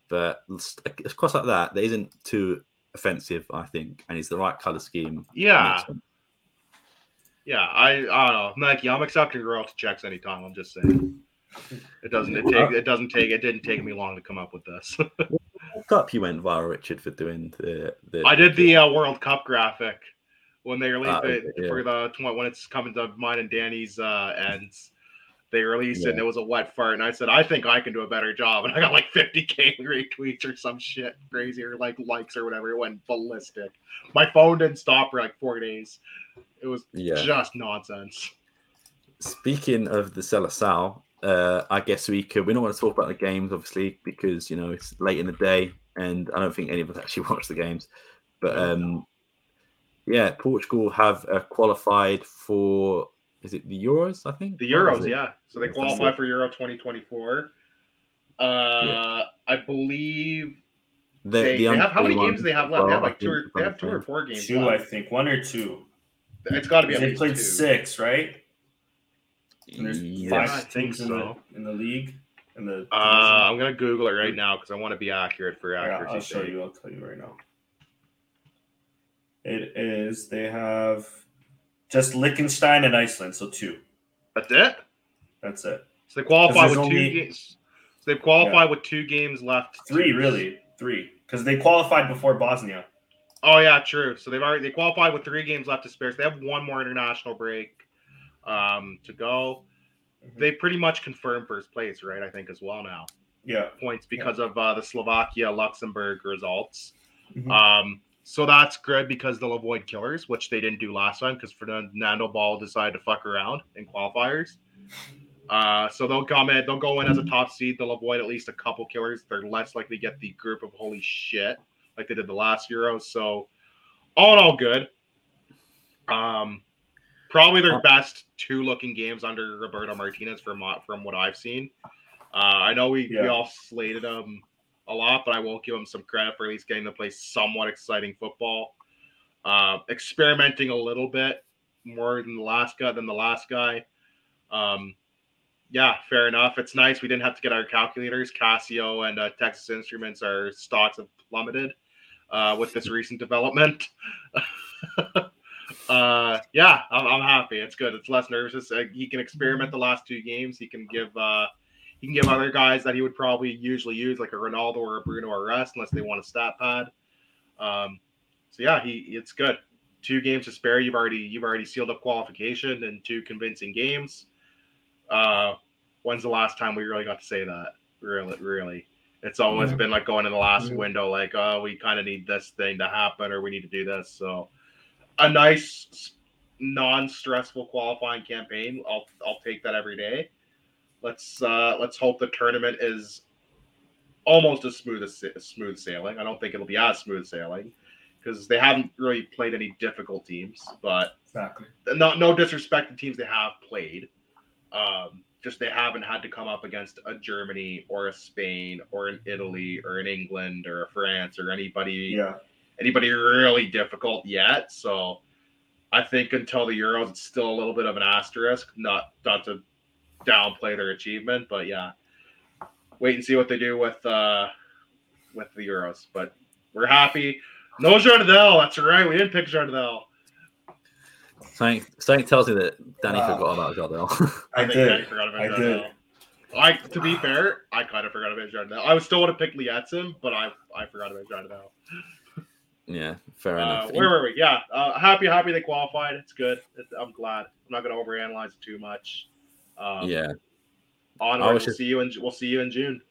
But it's- a cross like that, that isn't too offensive, I think, and it's the right color scheme. yeah, yeah. I I don't know, Nike. I'm accepting royalty checks anytime. I'm just saying. It doesn't it take it doesn't take it didn't take me long to come up with this. Cup, you went viral, Richard, for doing the. the I did the uh, World Cup graphic when they released Ah, it yeah. for the when it's coming to mine and Danny's uh, ends. They released it and it was a wet fart, and I said I think I can do a better job, and I got like 50k retweets or some shit crazy or like likes or whatever. It went ballistic. My phone didn't stop for like four days. It was Yeah. just nonsense. Speaking of the Sal, uh, I guess we could. We don't want to talk about the games, obviously, because you know it's late in the day, and I don't think any of us actually watch the games. But um, yeah, Portugal have uh, qualified for is it the Euros? I think The Euros, yeah. So they That's qualify it. for Euro 2024. Uh, I believe The, they, the they have how many games do they have left? They have like two or they have two or four games. Two, I think. One or two. It's got to be They played two. six, right? And there's Yes. Yeah, I five think teams in the in the league. in the. Uh, I'm gonna Google it right now because I want to be accurate for yeah, accuracy. I'll show sake. you. I'll tell you right now. It is. They have just Liechtenstein and Iceland, so two. That's it. That's it. So they qualify with two games. So they qualify with two games left. Three, really, three, because they qualified before Bosnia. Oh yeah, true. So they've already they qualified with three games left to spare. So they have one more international break um, to go. Mhm. They pretty much confirmed first place, right? I think as well now Yeah. points because of uh, the Slovakia Luxembourg results. Mhm. Um, so that's good because they'll avoid killers, which they didn't do last time because Fernando Ball decided to fuck around in qualifiers. Uh, so they'll come in, they'll go in as a top seed. They'll avoid at least a couple killers. They're less likely to get the group of holy shit like they did the last Euro. So all in all, good. Um, probably their best two looking games under Roberto Martinez from from what I've seen. Uh, I know we, we all slated him a lot, but I will give him some credit for at least getting to play somewhat exciting football. Uh, experimenting a little bit more than the last guy than the last guy. Um, yeah, fair enough. It's nice we didn't have to get our calculators. Casio and uh, Texas Instruments, our stocks have plummeted uh, with this recent development. uh, yeah, I'm, I'm happy. It's good. It's less nervous. Uh, he can experiment the last two games. He can give uh, he can give other guys that he would probably usually use, like a Ronaldo or a Bruno, a rest unless they want a stat pad. Um, so yeah, he it's good. Two games to spare. You've already you've already sealed up qualification and two convincing games. Uh, when's the last time we really got to say that? Really, really. It's always Yeah. been like going in the last Yeah. window, like, oh, we kind of need this thing to happen, or we need to do this. So, a nice, non-stressful qualifying campaign. I'll I'll take that every day. Let's uh let's hope the tournament is almost as smooth as, as smooth sailing. I don't think it'll be as smooth sailing because they haven't really played any difficult teams, but Exactly. not no disrespect to teams they have played. Um, just they haven't had to come up against a Germany or a Spain or an Italy or an England or a France or anybody Yeah. anybody really difficult yet. So I think until the Euros, it's still a little bit of an asterisk. Not not to downplay their achievement, but yeah, wait and see what they do with uh with the Euros. But we're happy. No Jardel, that's right. We didn't pick Jardel. Something, something tells me that Danny Wow. forgot about Jardel. I think did. Danny forgot about I Jardel. did. I to be fair, I kind of forgot about Jardel. I would still want to pick Liedson, but I I forgot about Jardel. yeah, fair Uh, enough. where were we? Yeah, uh, happy, happy they qualified. It's good. It's, I'm glad. I'm not going to overanalyze it too much. Um, yeah, onward. I We'll was just- see you in we'll see you in June.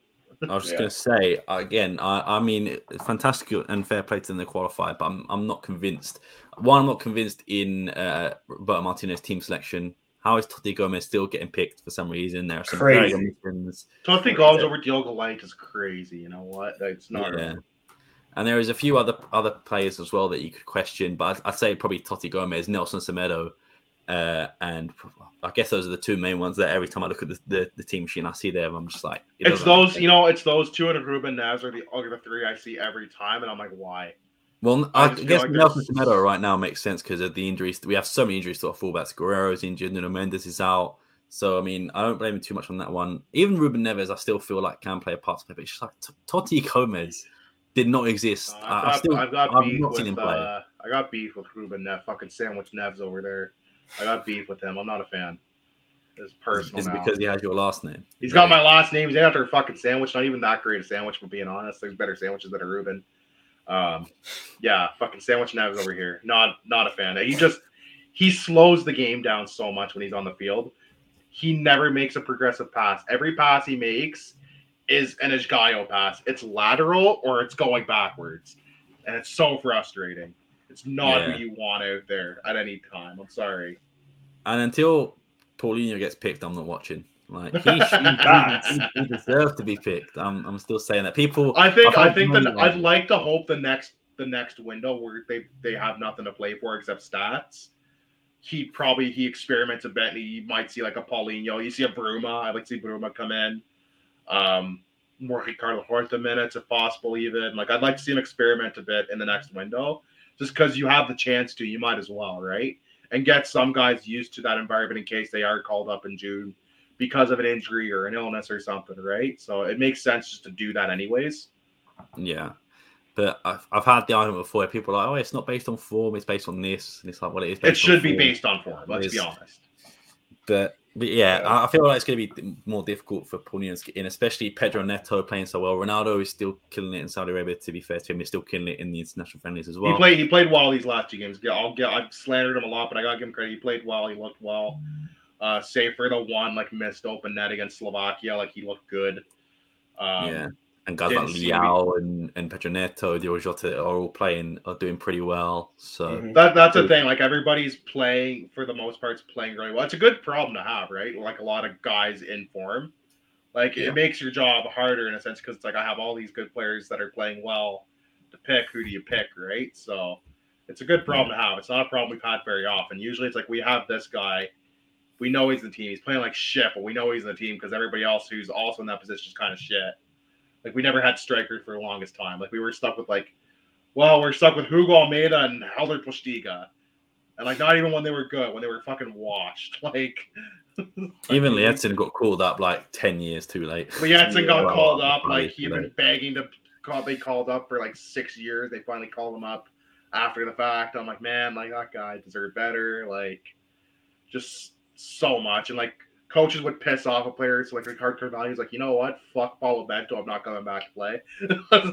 I was just Yeah. going to say again. I, I mean, fantastic and fair play to them they qualify, but I'm, I'm not convinced. One, I'm not convinced in uh, Roberto Martinez team selection. How is Toti Gomes still getting picked for some reason? There are some very Crazy. omissions. Don't think Crazy. goals over Diogo Leite is crazy. You know what? It's not. Yeah. And there is a few other other players as well that you could question, but I'd, I'd say probably Toti Gomes, Nelson Semedo, uh, and I guess those are the two main ones that every time I look at the, the, the team sheet and I see them, I'm just like, it It's those, you know, it's those two and Ruben Naz are the are the three I see every time, and I'm like, why? Well, I I, guess like Nelson Semedo right now makes sense because of the injuries. We have so many injuries to our fullbacks. Guerreiro's injured, Nuno Mendes is out. So, I mean, I don't blame him too much on that one. Even Ruben Neves, I still feel like can play a part to play, but it's just like T- Toti Gomes did not exist. Uh, I, I've, I got, still, I've got I've beef not seen with him play. uh, I got beef with Ruben Nev, fucking sandwich Nevs over there. I got beef with him. I'm not a fan. It's personal Is now. because he has your last name? He's got my last name. He's after a fucking sandwich. Not even that great a sandwich, for being honest. There's better sandwiches than a Reuben. Um, yeah, fucking sandwich Nevs over here. Not not a fan. He just he slows the game down so much when he's on the field. He never makes a progressive pass. Every pass he makes is an Esgaio pass. It's lateral or it's going backwards, and it's so frustrating. It's not Yeah. who you want out there at any time. I'm sorry. And until Paulinho gets picked, I'm not watching. Like he, he, he, he deserved to be picked. I'm, I'm still saying that people. I think I think that I'd like to hope the next the next window where they they have nothing to play for except stats. He probably he experiments a bit and he might see like a Paulinho. You see a Bruma. I'd like to see Bruma come in. Um more Ricardo Horta minutes if possible, even. Like I'd like to see him experiment a bit in the next window. Just because you have the chance to, you might as well, right? And get some guys used to that environment in case they are called up in June because of an injury or an illness or something, right? So it makes sense just to do that anyways. Yeah. But I've, I've had the argument before people are like, oh, it's not based on form, it's based on this. And it's like, well, it is It should be based on form, let's be honest. But, but yeah, I feel like it's going to be more difficult for to in, especially Pedro Neto playing so well. Ronaldo is still killing it in Saudi Arabia, to be fair to him. He's still killing it in the international friendlies as well. he played he played well these last two games. I'll get I've slandered him a lot, but I gotta give him credit. He played well, he looked well. Uh save for the one like missed open net against Slovakia, like he looked good. Um yeah. And guys like didn't seem to be- Leão and, and Pedro Neto, Diogo Jota are all playing, are doing pretty well. So, Mhm. That that's the thing. Like everybody's playing for the most part, is playing really well. It's a good problem to have, right? Like a lot of guys in form. Like Yeah. it makes your job harder in a sense because it's like I have all these good players that are playing well to pick. Who do you pick, right? So it's a good problem to have. It's not a problem we've had very often. Usually it's like we have this guy, we know he's in the team. He's playing like shit, but we know he's in the team because everybody else who's also in that position is kind of shit. Like we never had strikers for the longest time. Like we were stuck with like well, we're stuck with Hugo Almeida and Helder Postiga. And like not even when they were good, when they were fucking washed. Like even Liedson got called up like 10 years too late. Liedson got Well, called up, like he'd been begging to call they called up for like six years. They finally called him up after the fact. I'm like, man, like that guy deserved better. Like just so much. And like coaches would piss off a player. So like Ricardo Carvalho's like, you know what? Fuck Paulo Bento. I'm not coming back to play.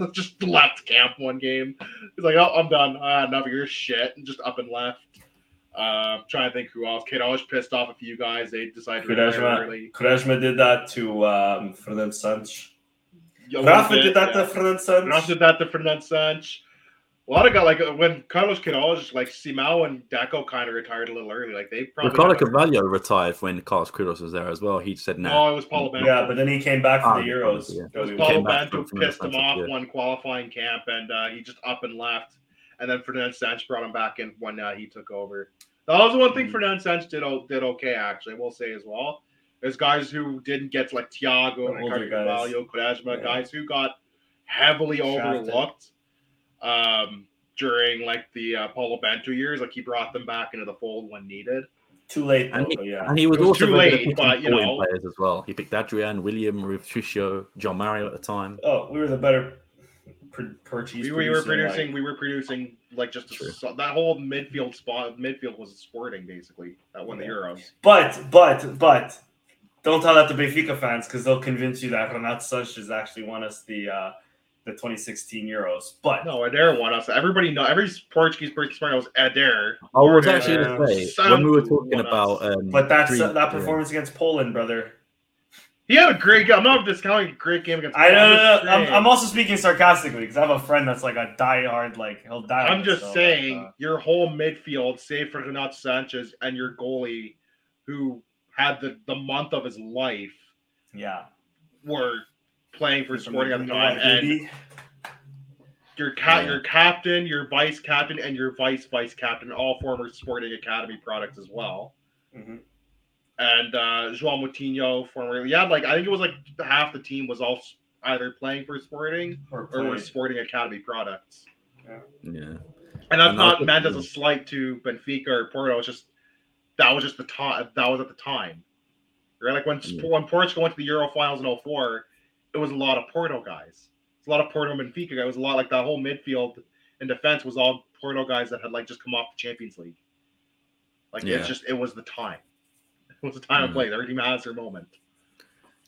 just left camp one game. He's like, oh, I'm done. I had enough of your shit. And just up and left. Uh, trying to think who else. Kid always pissed off a few guys. They decided to Quaresma, early. Quaresma did that to um, Fernando Santos. Rafa bit, did that yeah. to Fernando Rafa Santos. did that to Fernand Sanch. A lot of guys like uh, when Carlos Queiroz, like Simao and Deco kind of retired a little early. Like they probably. Ricardo had a- Carvalho retired when Carlos Queiroz was there as well. He said no. No, it was Paulo Bento. Yeah, but then he came back for Ah, the Euros. yeah. It was Paulo came back Bento Bento from- from pissed him off yeah. one qualifying camp, and uh, he just up and left. And then Fernand Sanch brought him back in when uh, he took over. That was the one thing Mhm. Fernand Sanch did did okay actually. I will say as well. There's guys who didn't get like Thiago, The Ricardo older guys. Quaresma, Yeah. guys who got heavily Shafted. overlooked um, during like the uh, Paulo Bento years. Like he brought them back into the fold when needed. Too late, though, And he, yeah. and he was was also too very late, at but, you know. players as well. He picked Adrien, William, Rui Patrício, João Mário at the time. Oh, we were the better pr- purchase. We, we were producing, producing. like- we were producing like just a, that whole midfield spot. Midfield was sporting basically that won the Yeah. Euros. But but but don't tell that to Benfica fans because they'll convince you that Renato Sanches actually won us the uh, the 2016 Euros. But No, Éder won us. Everybody know. Every Portuguese Portuguese player knows Éder. I was Yeah. actually going to say when we were talking about, um, but that's Dream- uh, that yeah. performance against Poland, brother. He had a great game. I'm not discounting a great game against. I know. I'm No, I'm, I'm also speaking sarcastically because I have a friend that's like a diehard, like he'll die. I'm just so, saying uh, your whole midfield, save for Renato Sanches and your goalie, who had the, the month of his life, yeah. were playing for Sporting at the time, and your ca- Yeah. your captain, your vice captain, and your vice vice captain, all former Sporting Academy products as well. Mhm. And uh João Moutinho, former yeah, like I think it was like half the team was all either playing for Sporting Or or were. Sporting Academy products. yeah. And that's And not that's- meant as a slight to Benfica or Porto. It's just that was just the time. That was at the time, right? Like when Yeah. when Portugal went to the Euro finals in 04, it was a lot of Porto guys. It's a lot of Porto and Benfica guys. It was a lot like that whole midfield and defense was all Porto guys that had like just come off the Champions League. Like Yeah. it's just it was the time. It was the time Mhm. of play. Every team has their moment.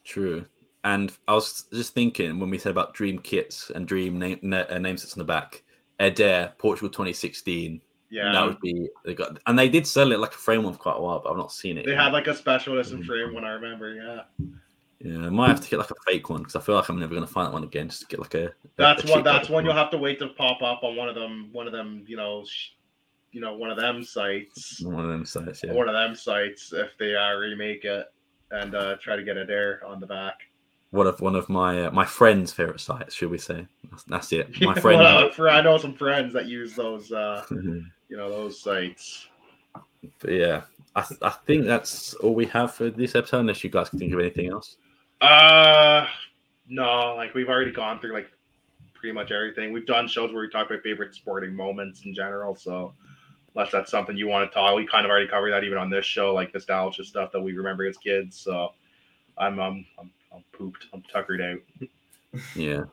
True. And I was just thinking when we said about dream kits and dream name, na- uh, name sets on the back, Éder, Portugal 2016. Yeah. That would be they got, and they did sell it like a frame one for quite a while, but I've not seen it. they yet. had like a special edition Mhm. frame when I remember. Yeah. Yeah, I might have to get like a fake one because I feel like I'm never gonna find that one again. Just get like a. That's a one. That's one. you'll have to wait to pop up on one of them. One of them. You know. Sh- you know, one of them sites. One of them sites. Yeah. One of them sites if they uh, remake it and uh, try to get it there on the back. One of one of my uh, my friend's favorite sites, should we say? That's, that's it. My Well, friend. uh, for, I know some friends that use those. Uh, you know, those sites. yeah, I, th- I think that's all we have for this episode. Unless you guys can think of anything else. Uh, no, like we've already gone through like pretty much everything. We've done shows where we talk about favorite sporting moments in general. So, unless that's something you want to talk, we kind of already covered that even on this show, like nostalgia stuff that we remember as kids. So, I'm I'm I'm, I'm pooped. I'm tuckered out. Yeah.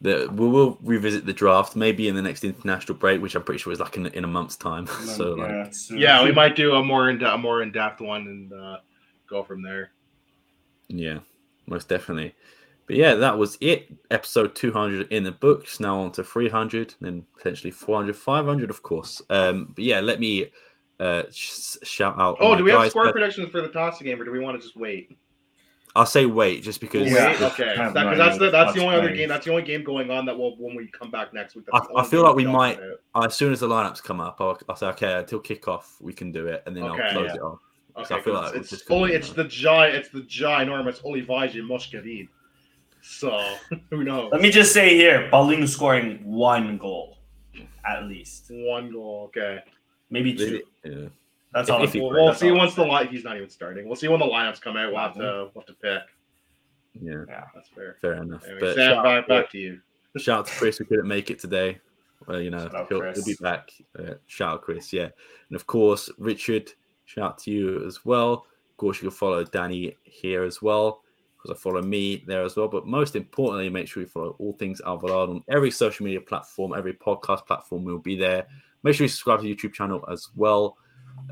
The, we will revisit the draft maybe in the next international break, which I'm pretty sure is like in, in a month's time. so like, yeah, soon. Yeah, we might do a more in a more in depth one and uh, go from there. Yeah, most definitely. But yeah, that was it. Episode 200 in the books. Now on to 300, then potentially 400, 500, of course. Um, but yeah, let me uh, sh- shout out. Oh, do we have guys. score But predictions for the toss game, or do we want to just wait? I'll say wait, just because Yeah. Wait, okay, That- 'cause that's the that's the only other game. That's the only game going on that will when we come back next week. I- That's the I feel like we might- talk as soon as the lineups come up, I'll, I'll say, okay, until kickoff, we can do it, and then Okay, I'll close yeah. it off. Okay, I feel 'cause like we're it's just gonna only it's that. the giant it's the ginormous Olivaji Muscadine. So who knows? Let me just say here, Paulinho scoring one goal at least, one goal. Okay. maybe two. Yeah. That's If- all. if he- We'll, we'll see all. once the line. He's not even starting. We'll see when the lineups come out. We'll have to we'll have to pick. yeah, That's fair. fair enough. Anyway, but Sam, shout, back back to you. shout out to Chris who couldn't make it today. Well, you know, Shout out he'll, he'll be back. Uh, shout out Chris, yeah, and of course Richard. Shout out to you as well. Of course, you can follow Danny here as well because I follow me there as well. But most importantly, make sure you follow all things Alvalade on every social media platform, every podcast platform. We'll be there. Make sure you subscribe to the YouTube channel as well.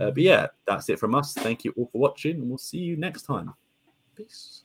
Uh, but yeah, that's it from us. Thank you all for watching, and we'll see you next time. Peace.